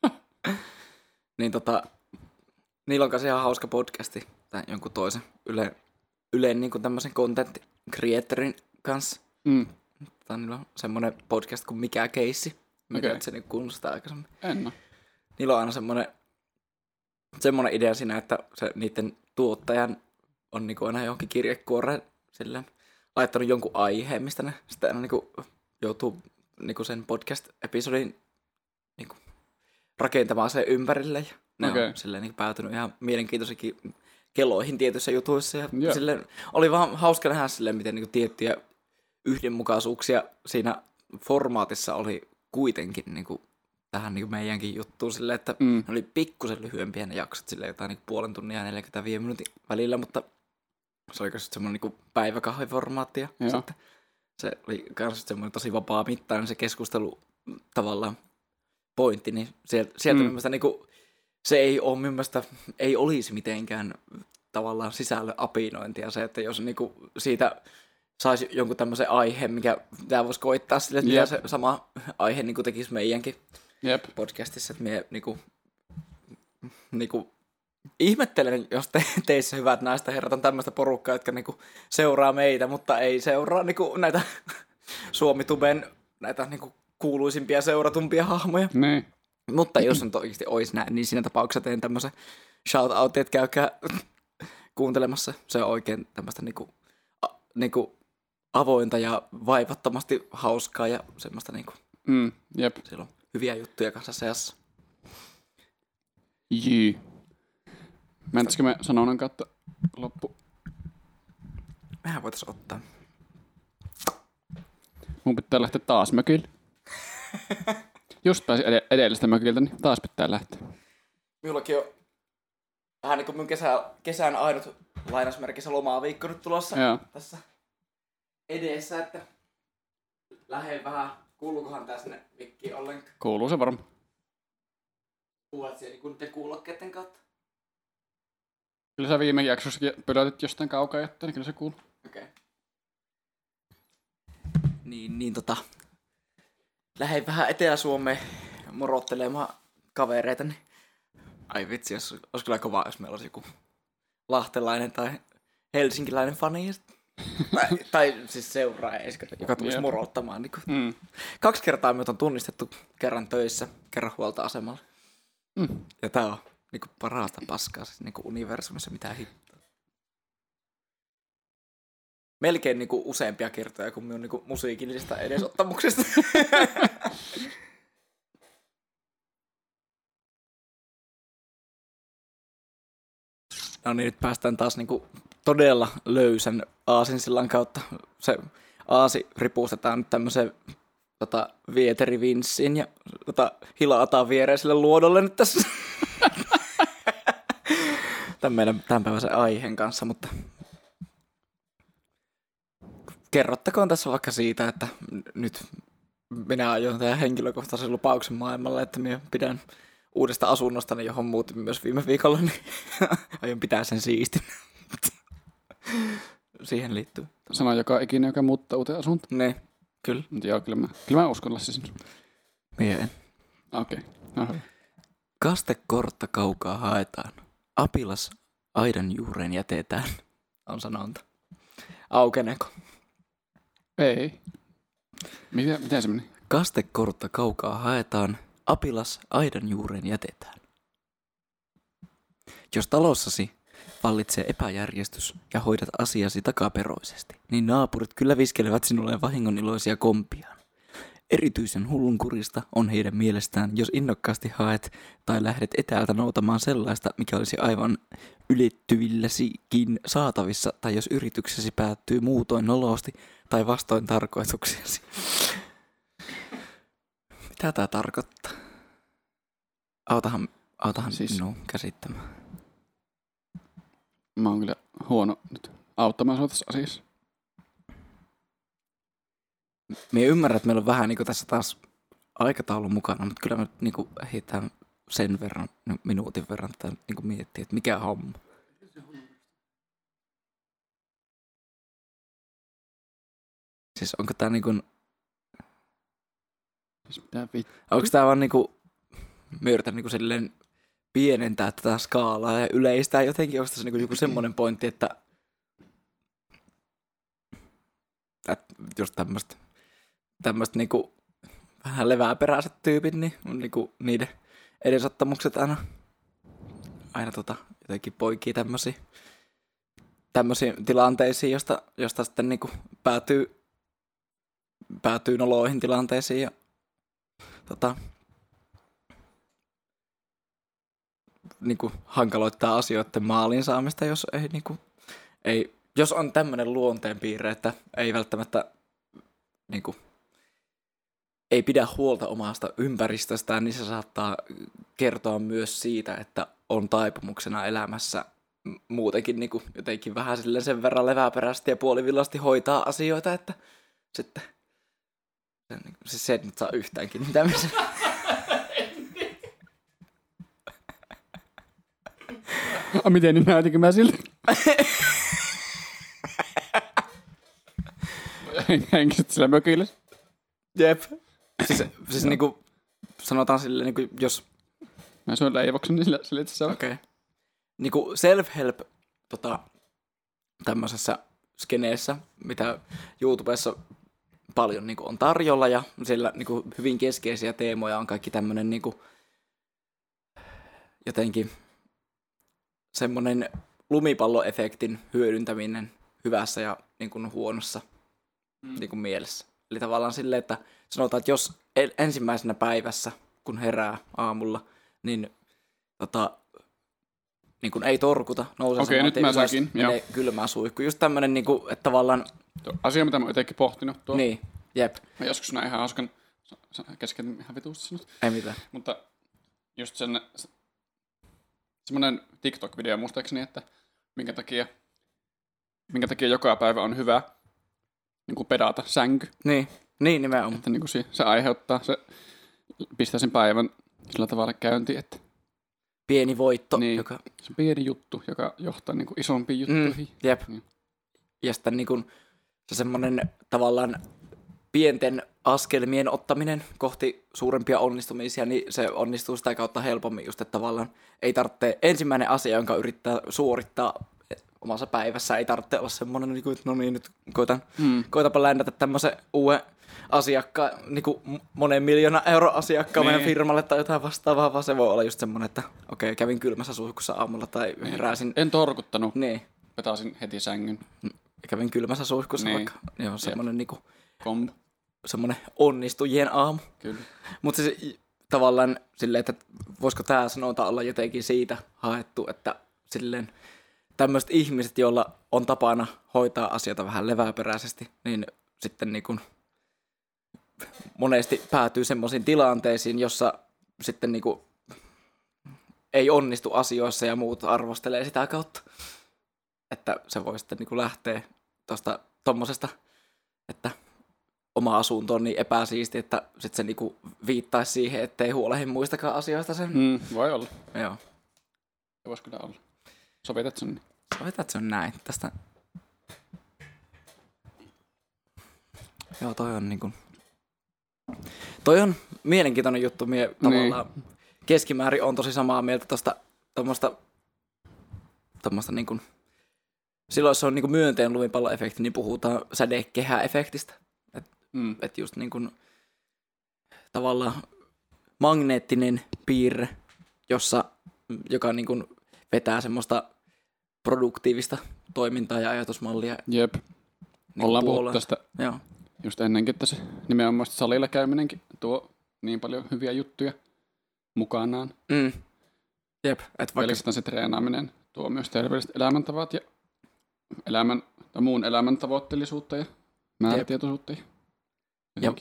niin tota, niillä on kanssa ihan hauska podcasti tai jonkun toisen Yle, Ylen niin kuin tämmöisen content creatorin kanssa. Mm. Niillä on semmoinen podcast kuin Mikä keissi. Okei. okay. se niin sitä aikaisemmin En oo. niillä on aina semmoinen, semmoinen idea siinä, että se niiden tuottajan on niinku aina johonkin kirjekuoreen silleen laittanut jonkun aiheen, mistä ne sitten aina niinku joutuu niinku sen podcast-episodin niinku rakentamaan sen ympärille. Ja ne Okei. on silleen niinku päätynyt ihan mielenkiintoisikin keloihin tietyissä jutuissa. Ja Joo. silleen, oli vaan hauska nähdä silleen, miten niinku tiettyjä yhdenmukaisuuksia siinä formaatissa oli kuitenkin niinku tähän niin meidänkin juttuun silleen, että Mm. ne oli pikkusen lyhyempiä ne jaksot, silleen jotain niin puolen tunnin ja 45 minuutin välillä, mutta se oli just semmoinen niin päiväkahviformaatti ja Joo. sitten se oli myös semmoinen tosi vapaa mittainen se keskustelu tavallaan pointti, niin sieltä, sieltä Mm. niin kuin, se ei ole minun mielestä, ei olisi mitenkään tavallaan sisällön apinointia se, että jos niin kuin siitä saisi jonkun tämmöisen aiheen, mikä tämä voisi koittaa sille, että Jep. se sama aihe niin kuin tekisi meidänkin Jep. podcastissa, että me niinku, niinku, ihmettelen, jos te, teissä hyvät naiset ja herrat on tämmöistä porukkaa, jotka niinku seuraa meitä, mutta ei seuraa niinku näitä Suomituben näitä niinku kuuluisimpia seuratumpia hahmoja. Niin. Mutta jos nyt oikeasti olisi näin, niin siinä tapauksessa teen tämmöisen shout että käykää kuuntelemassa. Se on oikein tämmöistä niinku, a, niinku avointa ja vaivattomasti hauskaa ja semmoista niinku, Mm. Jep. siellä on hyviä juttuja kanssa seassa. Jii. Mennäisikö me sanonnan kautta loppu? Mehän voitaisiin ottaa. Mun pitää lähteä taas mökille. Just pääsin ed- edellistä mökiltä, niin taas pitää lähteä. Minullakin on vähän niin kuin mun kesä, kesän ainut lainausmerkissä lomaviikko nyt tulossa Joo. tässä edessä, että lähden vähän, kuuluukohan tää sinne mikkiin ollenkaan. Kuuluu se varmaan. Kuulet siellä niin niiden kuulokkeiden kautta. Kyllä sä viime jaksossakin pölätit jostain kaukaa jättää, niin kyllä se kuuluu. Okei. Okay. Niin, niin tota. Lähden vähän Etelä-Suomeen morottelemaan kavereita, niin ai vitsi, jos, olisi kyllä kova, jos meillä olisi joku lahtelainen tai helsinkiläinen fani. tai, tai siis seuraaja, joka tulisi Jep. morottamaan. Niin kuin. Mm. Kaksi kertaa meitä on tunnistettu kerran töissä, kerran huoltoasemalla. Mm. Ja tää on niinku parasta paskaa siis niinku universumissa mitä hittoa. Melkein niinku useampia kertoja kuin minun niinku musiikillisista edesottamuksista. no niin, nyt päästään taas niinku todella löysän aasinsillan kautta. Se aasi ripustetaan nyt tämmöiseen tota, vieterivinssiin ja tota, hilataan viereiselle luodolle nyt tässä. Tämän meidän tämänpäiväisen aiheen kanssa, mutta kerrottakoon tässä vaikka siitä, että nyt minä aion tehdä henkilökohtaisen lupauksen maailmalle, että minä pidän uudesta asunnostani, johon muutin myös viime viikolla, niin aion pitää sen siistin. Siihen liittyy. Sano joka ikinen, joka muuttaa uuteen asuntoon. Ne, kyllä. Mutta joo, kyllä mä, kyllä mä uskon Lassi sinun. Mie en. Okei. Okay. No. Kastekortta kaukaa haetaan. Apilas aidan juureen jätetään, on sanonta. Aukeneeko? Ei. Miten, miten se meni? Kastekortta kaukaa haetaan, apilas aidan juureen jätetään. Jos talossasi vallitsee epäjärjestys ja hoidat asiasi takaperoisesti, niin naapurit kyllä viskelevät sinulle vahingoniloisia kompiaan. Erityisen hullunkurista on heidän mielestään, jos innokkaasti haet tai lähdet etäältä noutamaan sellaista, mikä olisi aivan ylittyvillesikin saatavissa, tai jos yrityksesi päättyy muutoin nolosti tai vastoin tarkoituksiasi. Mitä tämä tarkoittaa? Autahan, autahan siis... Minun käsittämään. Mä oon kyllä huono nyt auttamaan sua tässä asiassa. Me ymmärrän, että meillä on vähän niin tässä taas aikataulu mukana, mutta kyllä me niin heitään sen verran, no, minuutin verran tätä niin miettiä, että mikä homma. Siis onko tämä niin kuin, Siis vittu. onko tämä vaan niin kuin, me yritän niin kuin silleen pienentää tätä skaalaa ja yleistää jotenkin, onko tässä niin kuin joku semmoinen pointti, että, että just tämmöistä tämmöistä niinku vähän levääperäiset tyypit, niin on niinku niiden edesottamukset aina, aina tota, jotenkin poikii tämmöisiä tämmöisiin tilanteisiin, josta, josta sitten niinku päätyy, päätyy noloihin tilanteisiin ja tota, niinku hankaloittaa asioiden maaliin saamista, jos ei niinku, ei, jos on tämmöinen luonteenpiirre, että ei välttämättä niinku, ei pidä huolta omasta ympäristöstään, niin se saattaa kertoa myös siitä, että on taipumuksena elämässä muutenkin niin kuin jotenkin vähän silleen sen verran leväperäisesti ja puolivillasti hoitaa asioita, että sitten se, kuin- se ei nyt saa yhtäänkin mitä me sen- A, miten niin näytinkö mä siltä? Henkisesti sillä mökillä. Jep. Siis, siis niin kuin, sanotaan silleen, niin kuin, jos Mä syön leivoksen, niin sillä, sillä että se on. Okei. Okay. Niinku self-help tota, tämmöisessä skeneessä, mitä YouTubessa paljon niinku on tarjolla ja siellä niinku hyvin keskeisiä teemoja on kaikki tämmöinen niinku, jotenkin semmoinen lumipalloefektin hyödyntäminen hyvässä ja niinku huonossa Mm. niinku mielessä. Eli tavallaan silleen, että sanotaan, että jos ensimmäisenä päivässä, kun herää aamulla, niin tota, niin kun ei torkuta, nousee Okei, nyt mä sainkin, menee kylmää suihku. Just tämmönen, niin kuin, että tavallaan, Tuo Asia, mitä mä oon jotenkin pohtinut tuo. niin, jep, Mä joskus näin ihan hauskan, kesken ihan vituusti sanot. ei mitään. Mutta just sen, se, semmoinen TikTok-video muistaakseni, että minkä takia, minkä takia joka päivä on hyvä niin kuin pedata sänky. Niin, niin nimenomaan. Että niin kuin se, se aiheuttaa, se pistää sen päivän sillä tavalla käyntiin, että Pieni voitto, Niin. joka, se on pieni juttu, joka johtaa niin kuin isompiin mm, juttuihin. jep. Niin. Ja sitten niin kun, se semmoinen tavallaan pienten askelmien ottaminen kohti suurempia onnistumisia, niin se onnistuu sitä kautta helpommin just, että tavallaan ei tarvitse, ensimmäinen asia, jonka yrittää suorittaa omassa päivässä, ei tarvitse olla semmoinen, niin kuin, että no niin, nyt koitan, Mm. koitapa ländätä tämmöisen uuden asiakkaan, niin kuin monen miljoona euro asiakkaan Niin. meidän firmalle tai jotain vastaavaa, vaan se voi olla just semmoinen, että okei, kävin kylmässä suihkussa aamulla tai heräsin, En torkuttanut, niin, petasin heti sängyn. kävin kylmässä suihkussa Niin. vaikka, niin on semmoinen niin kuin, Kom. semmoinen onnistujien aamu. Kyllä. Mutta se tavallaan silleen, että voisiko tämä sanota olla jotenkin siitä haettu, että silleen tämmöiset ihmiset, joilla on tapana hoitaa asioita vähän leväperäisesti, niin sitten niin kuin monesti päätyy semmoisiin tilanteisiin, jossa sitten niin kuin ei onnistu asioissa ja muut arvostelee sitä kautta. Että se voi sitten niin kuin lähteä tuosta tommosesta, että oma asunto on niin epäsiisti, että sitten se niinku viittaisi siihen, ettei huolehi muistakaan asioista sen. Mm. Voi olla. Joo. Se voisi kyllä olla. Sovitat sen. niin. Sovitaan, että se on näin. Tästä... Joo, toi on niinku... Toi on mielenkiintoinen juttu. Mie tavallaan keskimäärin on tosi samaa mieltä tosta tommosta tämmöistä niin kuin, silloin jos on niin kuin myönteinen lumipalloefekti, niin puhutaan sädekehäefektistä. Mm. Että just niin kuin, tavallaan magneettinen piirre, jossa, joka niin kuin vetää semmoista produktiivista toimintaa ja ajatusmallia. Jep. Niin Ollaan puhuttu tästä Joo. Just ennenkin, että se nimenomaan salilla käyminenkin tuo niin paljon hyviä juttuja mukanaan. Mm. Jep, että vaikka... Pelkästään se treenaaminen tuo myös terveelliset elämäntavat ja elämän, tai muun elämän tavoitteellisuutta ja määrätietoisuutta. Ja.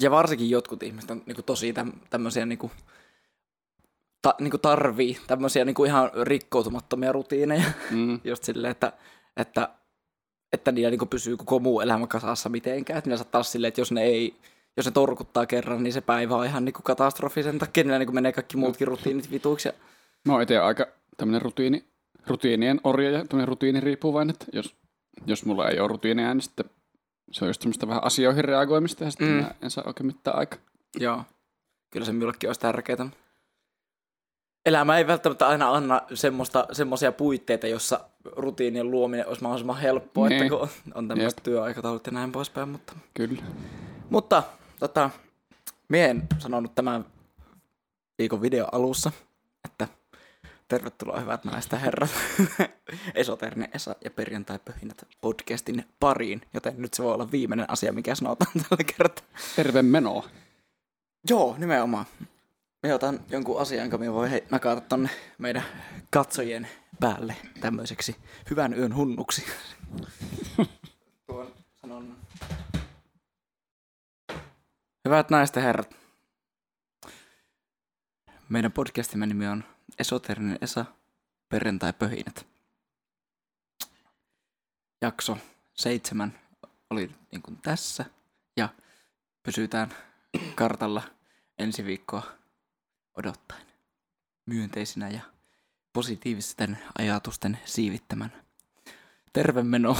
Ja varsinkin jotkut ihmiset on niin kuin, tosi täm, tämmöisiä niin kuin, ta, niin kuin tarvii tämmöisiä niin kuin ihan rikkoutumattomia rutiineja. Mm. Just silleen, että, että, että niillä niin pysyy koko muu elämä kasassa mitenkään. Että niillä saattaa olla silleen, että jos ne ei jos ne torkuttaa kerran, niin se päivä on ihan niin kuin katastrofi sen takia, niillä niin kuin menee kaikki muutkin rutiinit vituiksi. Mä oon itse aika tämmönen rutiini, rutiinien orja ja tämmönen rutiiniriippuvainen, että jos, jos mulla ei ole rutiineja, niin sitten se on just semmoista vähän asioihin reagoimista ja sitten mm. mä en saa oikein mitään aikaa. joo, kyllä se minullekin olisi tärkeää. Elämä ei välttämättä aina anna semmoista, semmoisia puitteita, jossa rutiinien luominen olisi mahdollisimman helppoa, Niin. että kun on tämmöiset työaikataulut ja näin poispäin, mutta Kyllä. Mutta tota, mie en sanonut tämän viikon video alussa, että tervetuloa hyvät naiset ja herrat Esoterinen Esa ja perjantai pöhinät podcastin pariin, joten nyt se voi olla viimeinen asia, mikä sanotaan tällä kertaa. Terve menoa. Joo, nimenomaan. Me otan jonkun asian, jonka me voi hei, nakata tonne meidän katsojien päälle tämmöiseksi hyvän yön hunnuksi. Tuon sanon. Hyvät naiset ja herrat. Meidän podcastimme nimi on Esoterinen Esa, perjantai pöhinät. Jakso seitsemän oli niin kuin tässä ja pysytään kartalla ensi viikkoa odottaen. Myönteisinä ja positiivisten ajatusten siivittämän. Terve meno!